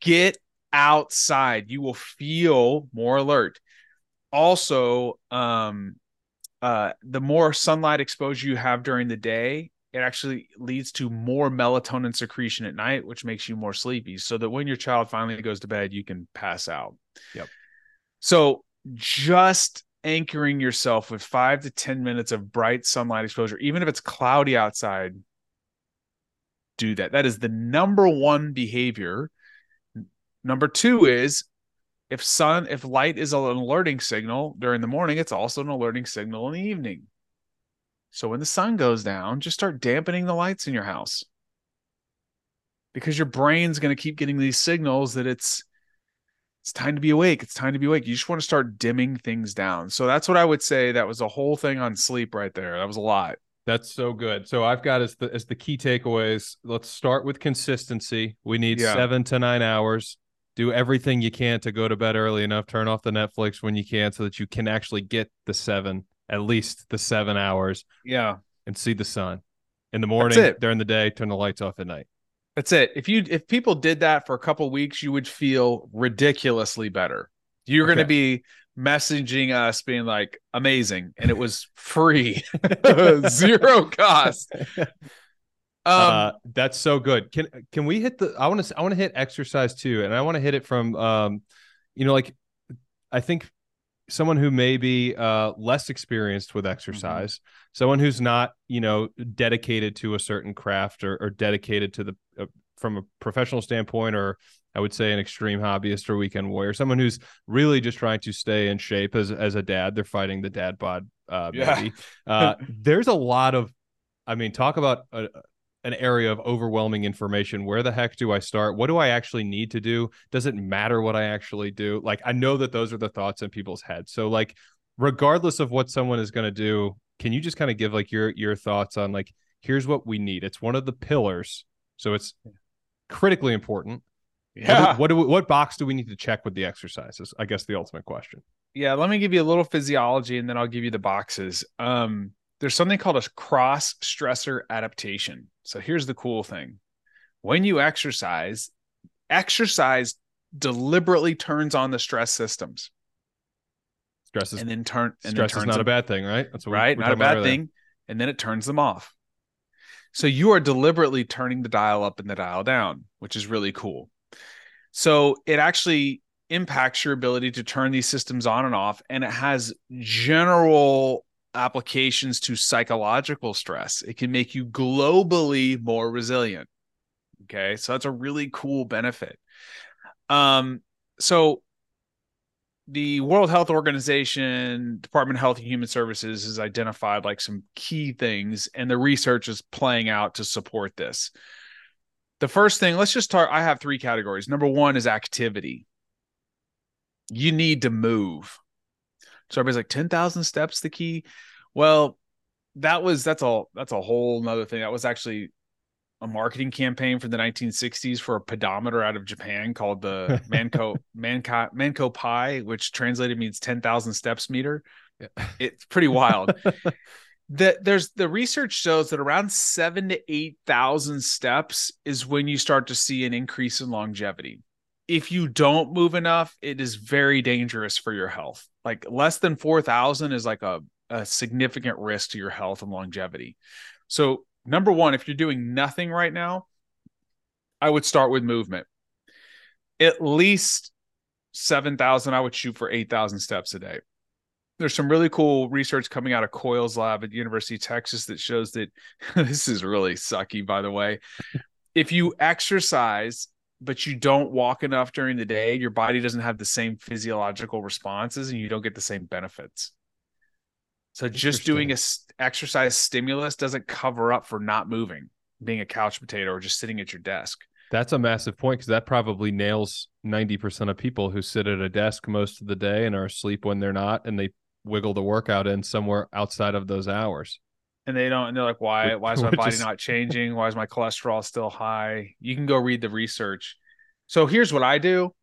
Get outside. You will feel more alert. Also, um uh the more sunlight exposure you have during the day, it actually leads to more melatonin secretion at night, which makes you more sleepy. So that when your child finally goes to bed, you can pass out. Yep. So just anchoring yourself with five to 10 minutes of bright sunlight exposure, even if it's cloudy outside, do that. That is the number one behavior. Number two is if sun, if light is an alerting signal during the morning, it's also an alerting signal in the evening. So when the sun goes down, just start dampening the lights in your house because your brain's going to keep getting these signals that it's it's time to be awake. It's time to be awake. You just want to start dimming things down. So that's what I would say. That was a whole thing on sleep right there. That was a lot. That's so good. So I've got as the as the key takeaways. Let's start with consistency. We need yeah. seven to nine hours. Do everything you can to go to bed early enough. Turn off the Netflix when you can, so that you can actually get the seven, at least the seven hours. Yeah, and see the sun in the morning, during the day. Turn the lights off at night. That's it. If you if people did that for a couple weeks, you would feel ridiculously better. You're okay. going to be messaging us being like amazing and it was free zero cost um uh, that's so good can can we hit the i want to i want to hit exercise too and i want to hit it from um you know like i think someone who may be uh less experienced with exercise mm-hmm. someone who's not you know dedicated to a certain craft or, or dedicated to the uh, from a professional standpoint or I would say an extreme hobbyist or weekend warrior, someone who's really just trying to stay in shape as as a dad. They're fighting the dad bod. Uh, yeah. uh, there's a lot of, I mean, talk about a, an area of overwhelming information. Where the heck do I start? What do I actually need to do? Does it matter what I actually do? Like, I know that those are the thoughts in people's heads. So, like, regardless of what someone is going to do, can you just kind of give like your your thoughts on like here's what we need? It's one of the pillars, so it's critically important. Yeah. What do, what, do we, what box do we need to check with the exercises? I guess the ultimate question. Yeah, let me give you a little physiology and then I'll give you the boxes. Um, there's something called a cross stressor adaptation. So here's the cool thing. When you exercise, exercise deliberately turns on the stress systems. Stress is and then turn and stress then is not them, a bad thing, right? That's right, not a bad thing. And then it turns them off. So you are deliberately turning the dial up and the dial down, which is really cool. So it actually impacts your ability to turn these systems on and off, and it has general applications to psychological stress. It can make you globally more resilient. Okay, so that's a really cool benefit. Um, so the World Health Organization, Department of Health and Human Services has identified like some key things, and the research is playing out to support this. The first thing, let's just start. I have three categories. Number one is activity. You need to move. So everybody's like 10,000 steps the key. Well, that was that's all that's a whole nother thing. That was actually a marketing campaign from the 1960s for a pedometer out of Japan called the Manko Manko Manko Pi, which translated means 10,000 steps meter. Yeah. It's pretty wild. that there's the research shows that around seven to eight thousand steps is when you start to see an increase in longevity. If you don't move enough, it is very dangerous for your health. Like less than four thousand is like a, a significant risk to your health and longevity. So number one, if you're doing nothing right now, I would start with movement. At least 7,000, I would shoot for 8,000 steps a day. There's some really cool research coming out of Coyle's lab at the University of Texas that shows that this is really sucky, by the way. if you exercise, but you don't walk enough during the day, your body doesn't have the same physiological responses and you don't get the same benefits. So just doing a exercise stimulus doesn't cover up for not moving, being a couch potato or just sitting at your desk. That's a massive point because that probably nails 90% of people who sit at a desk most of the day and are asleep when they're not and they wiggle the workout in somewhere outside of those hours. And they don't and they're like, why why is my body is... not changing? Why is my cholesterol still high? You can go read the research. So here's what I do.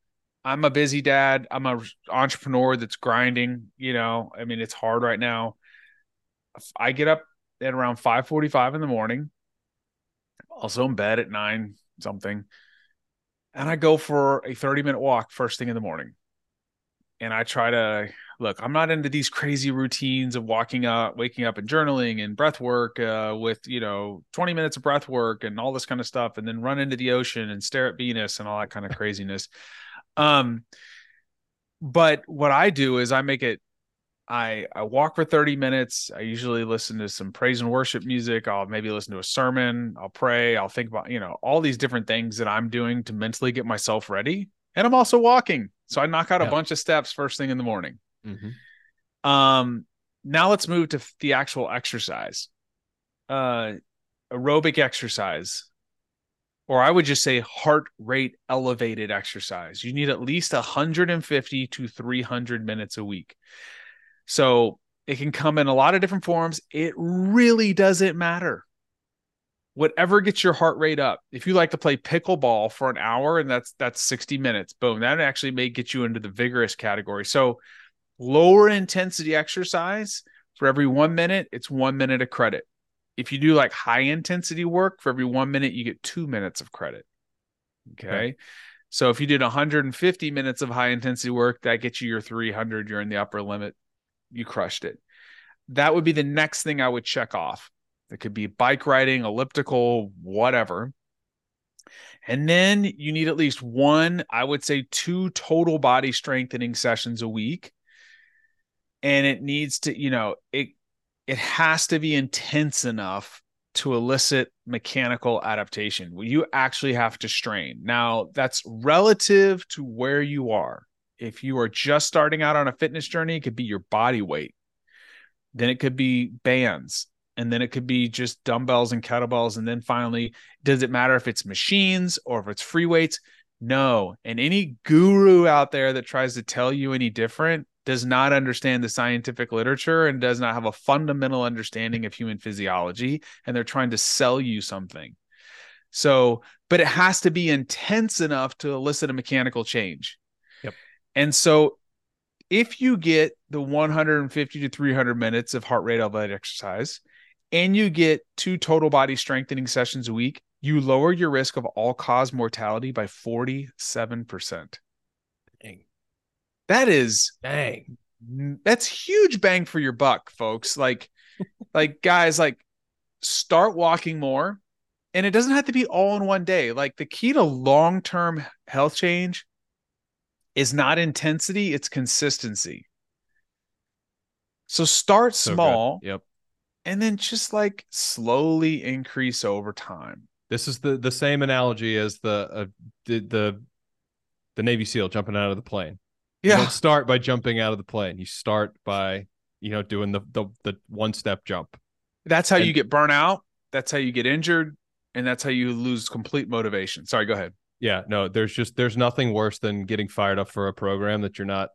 I'm a busy dad. I'm a entrepreneur that's grinding, you know. I mean, it's hard right now. I get up at around 5:45 in the morning. Also in bed at 9 something. And I go for a 30 minute walk first thing in the morning. And I try to look, I'm not into these crazy routines of walking up, waking up and journaling and breath work uh, with, you know, 20 minutes of breath work and all this kind of stuff and then run into the ocean and stare at Venus and all that kind of craziness. um but what I do is I make it I I walk for 30 minutes. I usually listen to some praise and worship music. I'll maybe listen to a sermon. I'll pray. I'll think about, you know, all these different things that I'm doing to mentally get myself ready. And I'm also walking. So I knock out yeah. a bunch of steps first thing in the morning. Mm-hmm. Um now let's move to the actual exercise. Uh aerobic exercise or I would just say heart rate elevated exercise. You need at least 150 to 300 minutes a week. So it can come in a lot of different forms. It really doesn't matter. Whatever gets your heart rate up. If you like to play pickleball for an hour and that's that's 60 minutes, boom, that actually may get you into the vigorous category. So lower intensity exercise for every 1 minute, it's 1 minute of credit. If you do like high intensity work for every 1 minute, you get 2 minutes of credit. Okay? okay. So if you did 150 minutes of high intensity work, that gets you your 300, you're in the upper limit you crushed it. That would be the next thing I would check off. It could be bike riding, elliptical, whatever. And then you need at least one, I would say two total body strengthening sessions a week. And it needs to, you know, it it has to be intense enough to elicit mechanical adaptation. You actually have to strain. Now, that's relative to where you are if you are just starting out on a fitness journey, it could be your body weight. Then it could be bands. And then it could be just dumbbells and kettlebells. And then finally, does it matter if it's machines or if it's free weights? No. And any guru out there that tries to tell you any different does not understand the scientific literature and does not have a fundamental understanding of human physiology and they're trying to sell you something. So but it has to be intense enough to elicit a mechanical change. Yep. And so if you get the 150 to 300 minutes of heart rate elevated exercise and you get two total body strengthening sessions a week you lower your risk of all cause mortality by 47% Dang. That is dang. That's huge bang for your buck, folks. Like, like guys, like start walking more. And it doesn't have to be all in one day. Like the key to long-term health change is not intensity, it's consistency. So start small. Good. Yep. And then just like slowly increase over time. This is the the same analogy as the uh, the the the Navy SEAL jumping out of the plane. Yeah. You don't start by jumping out of the plane. You start by, you know, doing the the, the one step jump. That's how and, you get burnt out. That's how you get injured, and that's how you lose complete motivation. Sorry, go ahead. Yeah, no, there's just there's nothing worse than getting fired up for a program that you're not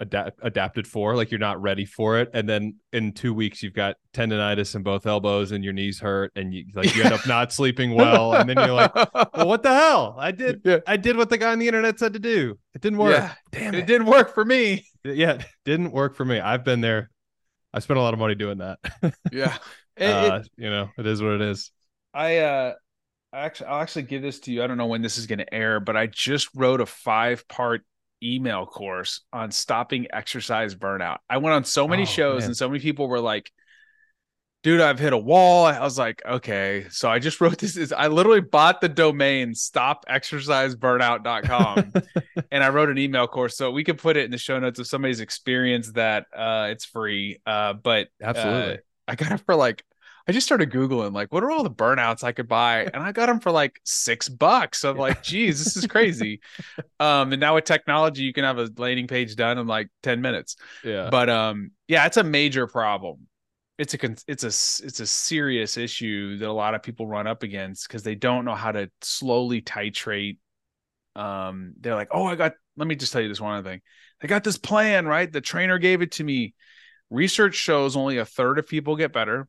adapt, adapted for like you're not ready for it. And then in two weeks you've got tendonitis in both elbows and your knees hurt and you like you end up not sleeping well. And then you're like well what the hell? I did yeah. i did what the guy on the internet said to do. It didn't work. Yeah. damn it. it. didn't work for me. Yeah didn't work for me. I've been there. I spent a lot of money doing that. Yeah. It, uh, it, you know it is what it is. I uh actually I'll actually give this to you. I don't know when this is going to air, but I just wrote a five part email course on stopping exercise burnout. I went on so many oh, shows man. and so many people were like, dude, I've hit a wall. I was like, okay. So I just wrote this is I literally bought the domain stopexerciseburnout.com and I wrote an email course. So we could put it in the show notes if somebody's experienced that. Uh it's free. Uh but absolutely. Uh, I got it for like I just started Googling like what are all the burnouts I could buy? And I got them for like six bucks. I'm like, geez, this is crazy. um, and now with technology, you can have a landing page done in like 10 minutes. Yeah. But um, yeah, it's a major problem. It's a it's a it's a serious issue that a lot of people run up against because they don't know how to slowly titrate. Um, they're like, oh, I got. Let me just tell you this one other thing. I got this plan, right? The trainer gave it to me. Research shows only a third of people get better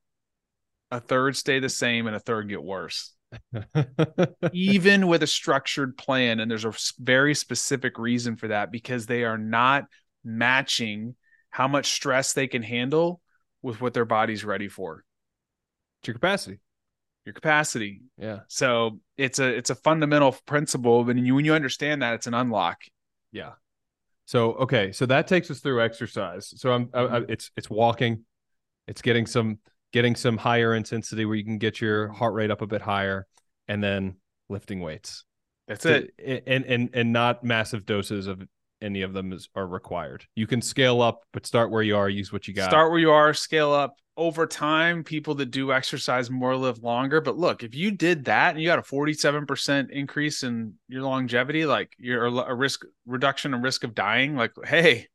a third stay the same and a third get worse. Even with a structured plan and there's a very specific reason for that because they are not matching how much stress they can handle with what their body's ready for. It's your capacity. Your capacity. Yeah. So it's a it's a fundamental principle but when you when you understand that it's an unlock. Yeah. So okay so that takes us through exercise. So i'm I, I, mm-hmm. it's it's walking. It's getting some getting some higher intensity where you can get your heart rate up a bit higher, and then lifting weights. That's to, it. And and and not massive doses of any of them is, are required. You can scale up, but start where you are. Use what you got. Start where you are. Scale up over time. People that do exercise more live longer. But look, if you did that and you got a forty-seven percent increase in your longevity, like you're a risk reduction in risk of dying, like hey,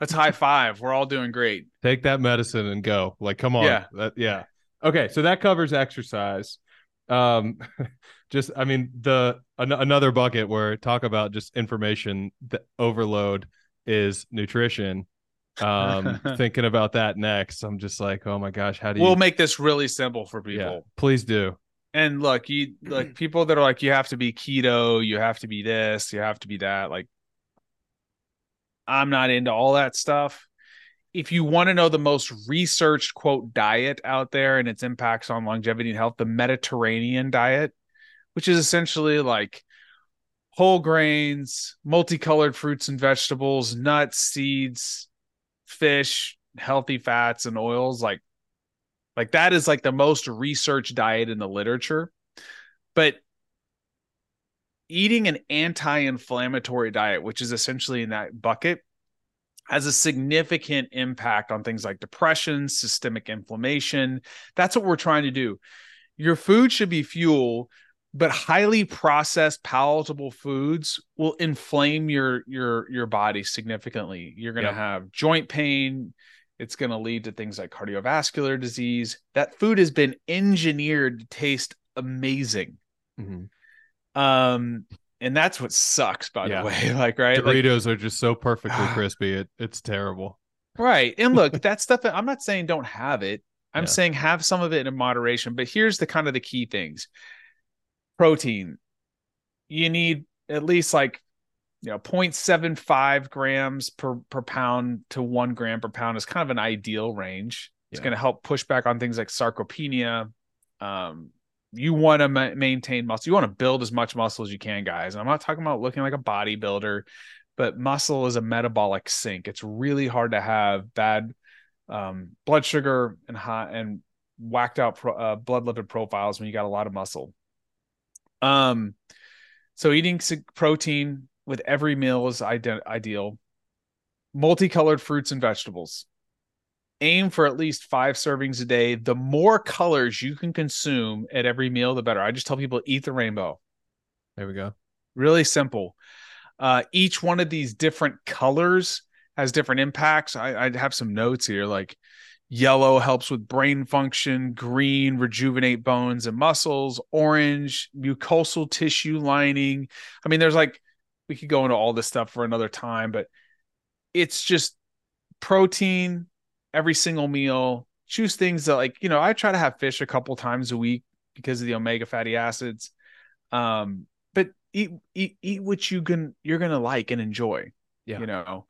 Let's high five. We're all doing great. Take that medicine and go. Like, come on. Yeah. That, yeah. Okay. So that covers exercise. Um, just, I mean, the an- another bucket where talk about just information the overload is nutrition. Um, thinking about that next, I'm just like, oh my gosh, how do you? We'll make this really simple for people. Yeah, please do. And look, you like people that are like, you have to be keto, you have to be this, you have to be that. Like, I'm not into all that stuff. If you want to know the most researched quote diet out there and its impacts on longevity and health, the Mediterranean diet, which is essentially like whole grains, multicolored fruits and vegetables, nuts, seeds, fish, healthy fats and oils like like that is like the most researched diet in the literature. But eating an anti-inflammatory diet, which is essentially in that bucket, has a significant impact on things like depression, systemic inflammation. That's what we're trying to do. Your food should be fuel, but highly processed palatable foods will inflame your your your body significantly. You're going to have joint pain, it's going to lead to things like cardiovascular disease. That food has been engineered to taste amazing. Mm-hmm. Um, and that's what sucks by yeah. the way like right doritos like, are just so perfectly crispy it, it's terrible right and look that stuff i'm not saying don't have it i'm yeah. saying have some of it in moderation but here's the kind of the key things protein you need at least like you know 0.75 grams per per pound to one gram per pound is kind of an ideal range it's yeah. going to help push back on things like sarcopenia um, you want to ma- maintain muscle. You want to build as much muscle as you can, guys. And I'm not talking about looking like a bodybuilder, but muscle is a metabolic sink. It's really hard to have bad um, blood sugar and high and whacked out pro, uh, blood lipid profiles when you got a lot of muscle. Um, so eating protein with every meal is ide- ideal. Multicolored fruits and vegetables aim for at least five servings a day. The more colors you can consume at every meal, the better. I just tell people eat the rainbow. There we go. Really simple. Uh, each one of these different colors has different impacts. I, I have some notes here like yellow helps with brain function, green rejuvenate bones and muscles, orange mucosal tissue lining. I mean, there's like we could go into all this stuff for another time, but it's just protein, every single meal. Choose things that like, you know, I try to have fish a couple times a week because of the omega fatty acids. Um, but eat eat eat what you can you're gonna like and enjoy. Yeah. You know.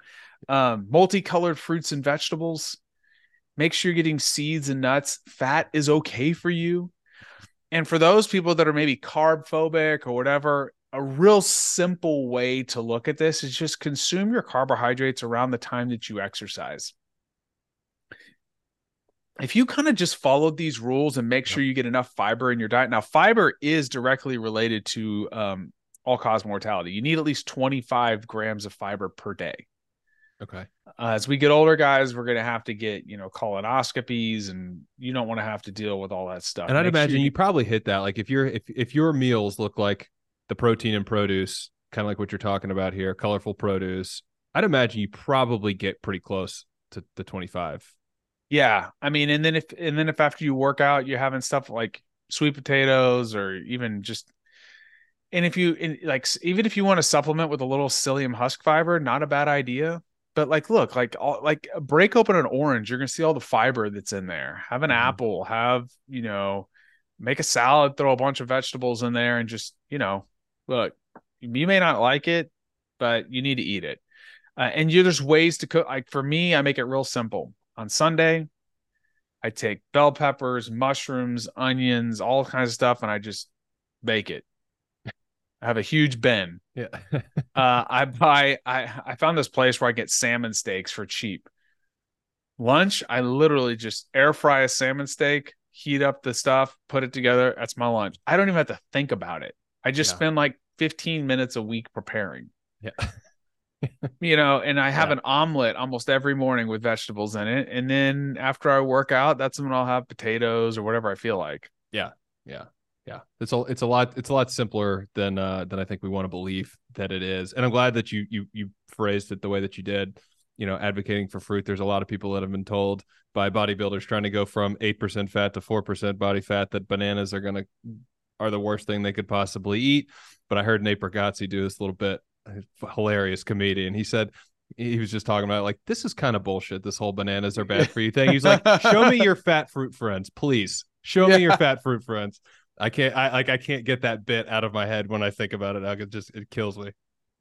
Um, multicolored fruits and vegetables. Make sure you're getting seeds and nuts. Fat is okay for you. And for those people that are maybe carb phobic or whatever, a real simple way to look at this is just consume your carbohydrates around the time that you exercise if you kind of just followed these rules and make sure you get enough fiber in your diet now fiber is directly related to um, all cause mortality. You need at least 25 grams of fiber per day. Okay. Uh, as we get older guys we're going to have to get you know colonoscopies and you don't want to have to deal with all that stuff. And i'd make imagine sure you... you probably hit that like if you're if, if your meals look like the protein and produce kind of like what you're talking about here colorful produce i'd imagine you probably get pretty close to the 25 yeah, I mean, and then if and then if after you work out, you're having stuff like sweet potatoes or even just, and if you in, like even if you want to supplement with a little psyllium husk fiber, not a bad idea. But like, look, like all like break open an orange, you're gonna see all the fiber that's in there. Have an mm-hmm. apple, have you know, make a salad, throw a bunch of vegetables in there, and just you know, look, you may not like it, but you need to eat it. Uh, and you there's ways to cook. Like for me, I make it real simple on Sunday, I take bell peppers, mushrooms, onions, all kinds of stuff, and I just bake it. I have a huge bin. Yeah. uh, I buy. I I found this place where I get salmon steaks for cheap. Lunch, I literally just air fry a salmon steak, heat up the stuff, put it together. That's my lunch. I don't even have to think about it. I just yeah. spend like 15 minutes a week preparing. Yeah. you know, and I have yeah. an omelet almost every morning with vegetables in it. And then after I work out, that's when I'll have potatoes or whatever I feel like. Yeah. Yeah. Yeah. It's a it's a lot it's a lot simpler than uh than I think we want to believe that it is. And I'm glad that you you you phrased it the way that you did. You know, advocating for fruit. There's a lot of people that have been told by bodybuilders trying to go from eight percent fat to four percent body fat that bananas are gonna are the worst thing they could possibly eat. But I heard Nate Bargatze do this a little bit hilarious comedian. He said he was just talking about like this is kind of bullshit. This whole bananas are bad for you thing. He's like, show me your fat fruit friends, please. Show yeah. me your fat fruit friends. I can't. I like. I can't get that bit out of my head when I think about it. I could just it kills me.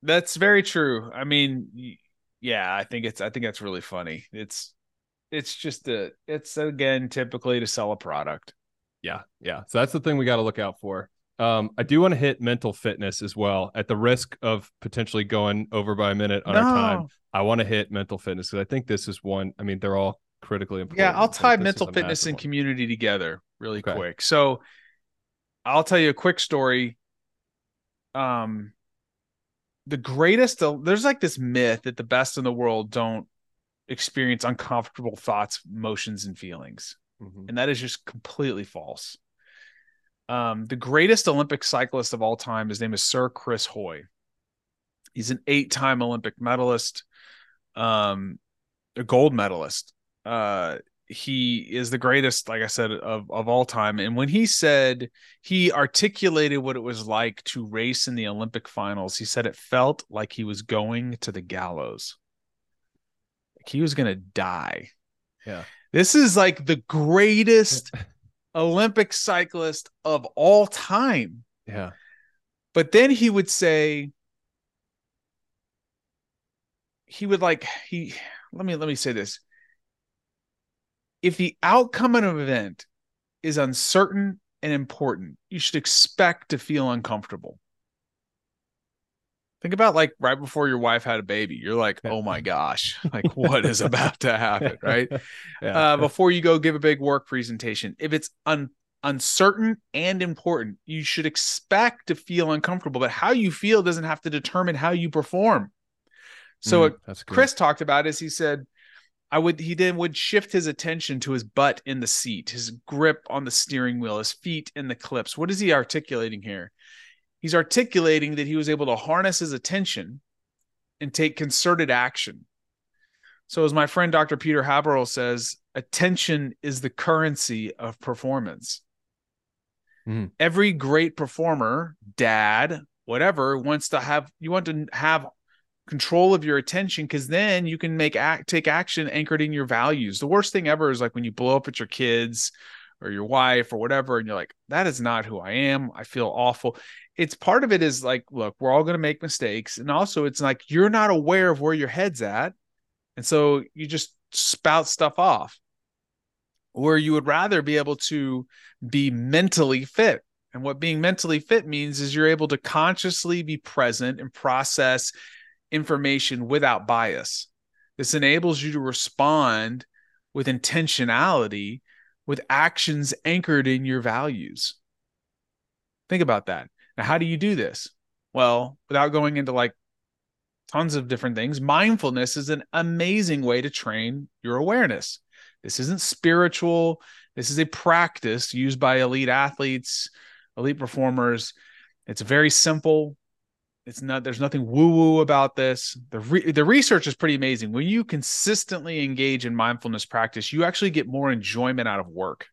That's very true. I mean, yeah, I think it's. I think that's really funny. It's. It's just a. It's again typically to sell a product. Yeah, yeah. So that's the thing we got to look out for. Um, I do want to hit mental fitness as well, at the risk of potentially going over by a minute on no. our time. I want to hit mental fitness because I think this is one. I mean, they're all critically important. Yeah, I'll tie mental fitness and one. community together really okay. quick. So, I'll tell you a quick story. Um, the greatest, there's like this myth that the best in the world don't experience uncomfortable thoughts, emotions, and feelings, mm-hmm. and that is just completely false um, the greatest Olympic cyclist of all time. His name is Sir Chris Hoy. He's an eight-time Olympic medalist, um, a gold medalist. Uh, he is the greatest, like I said, of, of all time. And when he said he articulated what it was like to race in the Olympic finals, he said it felt like he was going to the gallows. Like he was going to die. Yeah. This is like the greatest Olympic cyclist of all time. Yeah. But then he would say, he would like, he, let me, let me say this if the outcome of an event is uncertain and important, you should expect to feel uncomfortable. Think about like right before your wife had a baby. You're like, oh my gosh, like what is about to happen, right? Yeah. Uh, before you go give a big work presentation, if it's un- uncertain and important, you should expect to feel uncomfortable. But how you feel doesn't have to determine how you perform. So, mm, what Chris talked about is he said, I would he then would shift his attention to his butt in the seat, his grip on the steering wheel, his feet in the clips. What is he articulating here? He's articulating that he was able to harness his attention and take concerted action. So as my friend Dr. Peter Haberl says, attention is the currency of performance. Mm. Every great performer, dad, whatever, wants to have you want to have control of your attention because then you can make act take action anchored in your values the worst thing ever is like when you blow up at your kids or your wife or whatever and you're like that is not who i am i feel awful it's part of it is like look we're all going to make mistakes and also it's like you're not aware of where your head's at and so you just spout stuff off where you would rather be able to be mentally fit and what being mentally fit means is you're able to consciously be present and process information without bias. This enables you to respond with intentionality, with actions anchored in your values. Think about that. Now, how do you do this? Well, without going into like tons of different things, mindfulness is an amazing way to train your awareness. This isn't spiritual, this is a practice used by elite athletes, elite performers. It's very simple, it's not there's nothing woo woo about this the re- the research is pretty amazing when you consistently engage in mindfulness practice you actually get more enjoyment out of work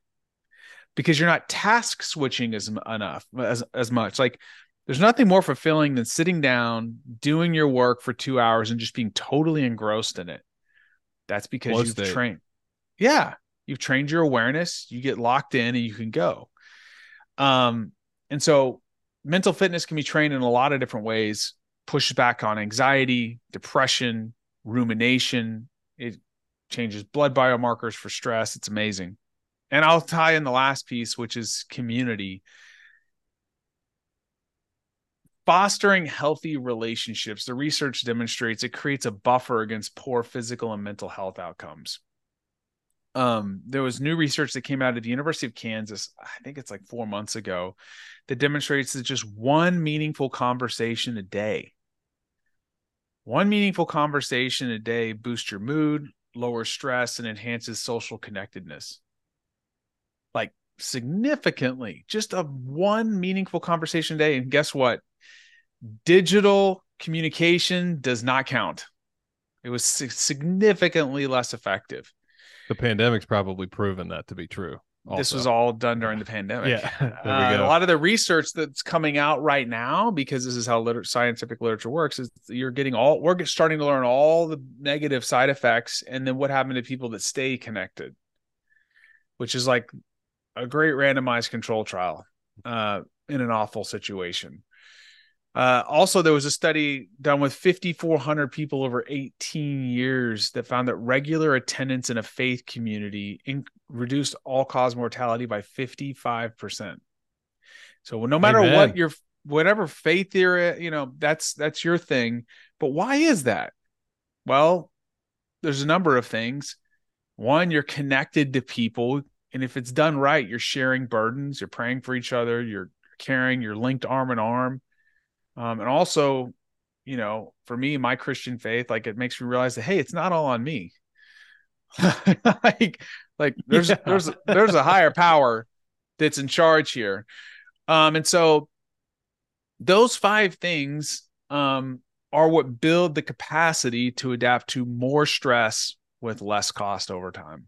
because you're not task switching as enough as as much. Like there's nothing more fulfilling than sitting down doing your work for 2 hours and just being totally engrossed in it. That's because Close you've trained yeah you've trained your awareness you get locked in and you can go. Um and so mental fitness can be trained in a lot of different ways pushes back on anxiety depression rumination. It changes blood biomarkers for stress. It's amazing and i'll tie in the last piece which is community. Fostering healthy relationships. The research demonstrates it creates a buffer against poor physical and mental health outcomes. Um, there was new research that came out of the University of Kansas, I think it's like four months ago, that demonstrates that just one meaningful conversation a day, one meaningful conversation a day boosts your mood, lowers stress, and enhances social connectedness. Significantly, just a one meaningful conversation a day. And guess what? Digital communication does not count. It was significantly less effective the pandemic's probably proven that to be true. Also. This was all done during the pandemic. Yeah, uh, a lot of the research that's coming out right now, because this is how liter- scientific literature works, is you're getting all we're starting to learn all the negative side effects, and then what happened to people that stay connected, which is like a great randomized control trial uh, in an awful situation. Uh, also, there was a study done with 5,400 people over 18 years that found that regular attendance in a faith community in, reduced all cause mortality by 55%. So, no matter Amen. what your whatever faith you're, you know, that's that's your thing. But why is that? Well, there's a number of things. One, you're connected to people, and if it's done right, you're sharing burdens, you're praying for each other, you're caring, you're linked arm in arm um, and also, you know, for me, my Christian faith, like it makes me realize that hey, it's not all on me. like, like there's yeah. there's there's a higher power that's in charge here. Um, and so those five things um are what build the capacity to adapt to more stress with less cost over time.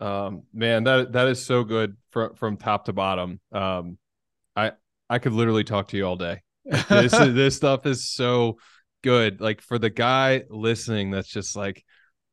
Um, man, that that is so good from from top to bottom. Um, I I could literally talk to you all day. this this stuff is so good. Like for the guy listening, that's just like,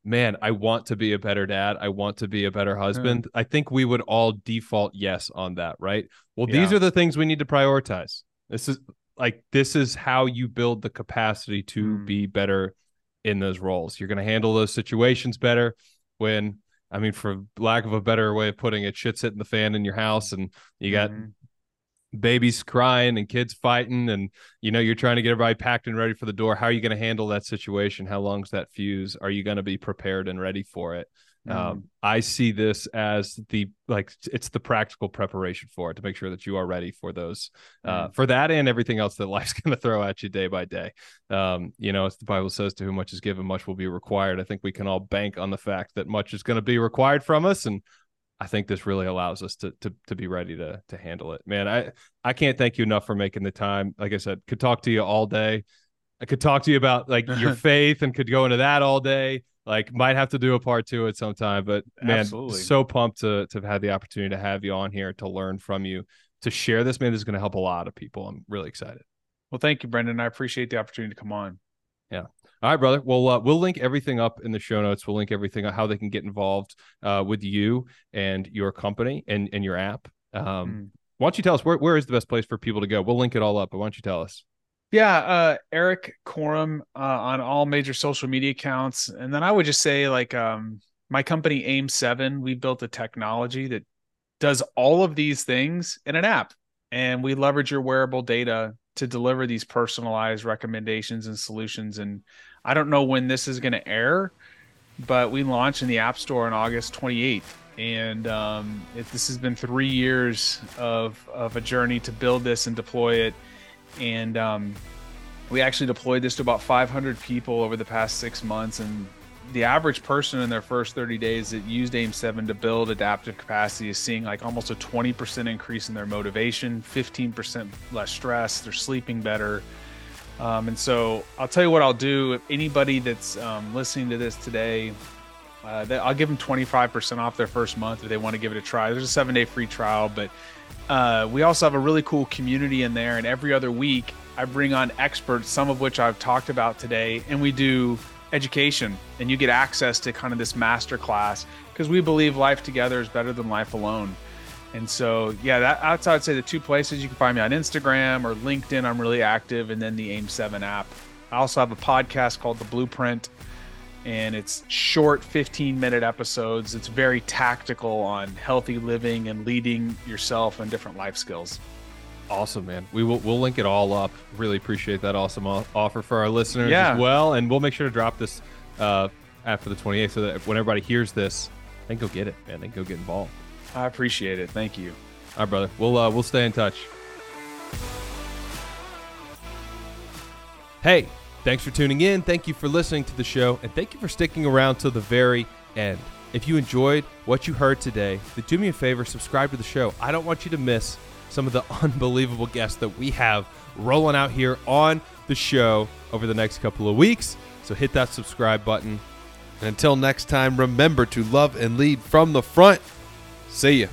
man, I want to be a better dad. I want to be a better husband. I think we would all default yes on that, right? Well, yeah. these are the things we need to prioritize. This is like this is how you build the capacity to mm. be better in those roles. You're going to handle those situations better when I mean, for lack of a better way of putting it, shit's hitting the fan in your house, and you got mm-hmm. babies crying and kids fighting, and you know you're trying to get everybody packed and ready for the door. How are you going to handle that situation? How long's that fuse? Are you going to be prepared and ready for it? Um, mm-hmm. Um, I see this as the like it's the practical preparation for it to make sure that you are ready for those uh, mm-hmm. for that and everything else that life's going to throw at you day by day. Um, you know, as the Bible says, "To whom much is given, much will be required." I think we can all bank on the fact that much is going to be required from us, and I think this really allows us to to to be ready to to handle it. Man, I I can't thank you enough for making the time. Like I said, could talk to you all day. I could talk to you about like your faith and could go into that all day like might have to do a part two at some time but man Absolutely. so pumped to to have had the opportunity to have you on here to learn from you to share this man this is going to help a lot of people. I'm really excited. Well thank you brendan. I appreciate the opportunity to come on. Yeah. All right brother. Well uh, we'll link everything up in the show notes. We'll link everything on how they can get involved uh, with you and your company and and your app. Um, mm. why don't you tell us where, where is the best place for people to go? We'll link it all up but why don't you tell us yeah, uh, Erik Korem uh, on all major social media accounts, and then I would just say like um, my company Aim Seven, we built a technology that does all of these things in an app, and we leverage your wearable data to deliver these personalized recommendations and solutions. And I don't know when this is going to air, but we launched in the App Store on August 28th. And um, this has been three years of, of a journey to build this and deploy it and um, we actually deployed this to about 500 people over the past six months. And the average person in their first 30 days that used aim 7 to build adaptive capacity is seeing like almost a 20% increase in their motivation 15% less stress they're sleeping better. Um, and so i'll tell you what i'll do. If anybody that's um, listening to this today uh, i'll give them 25% off their first month if they want to give it a try. There's a seven day free trial but uh, we also have a really cool community in there, and every other week I bring on experts, some of which I've talked about today, and we do education, and you get access to kind of this master class because we believe life together is better than life alone. And so, yeah, that, that's I'd say the two places you can find me on Instagram or LinkedIn. I'm really active, and then the AIM Seven app. I also have a podcast called The Blueprint and it's short 15 minute episodes. It's very tactical on healthy living and leading yourself and different life skills. Awesome, man. We will we'll link it all up. Really appreciate that awesome offer for our listeners yeah. as well, and we'll make sure to drop this uh, after the 28th so that when everybody hears this, then go get it, man. Then go get involved. I appreciate it. Thank you. All right, brother. We'll uh, we'll stay in touch. Hey. Thanks for tuning in. Thank you for listening to the show. And thank you for sticking around till the very end. If you enjoyed what you heard today, then do me a favor, subscribe to the show. I don't want you to miss some of the unbelievable guests that we have rolling out here on the show over the next couple of weeks. So hit that subscribe button. And until next time, remember to love and lead from the front. See ya.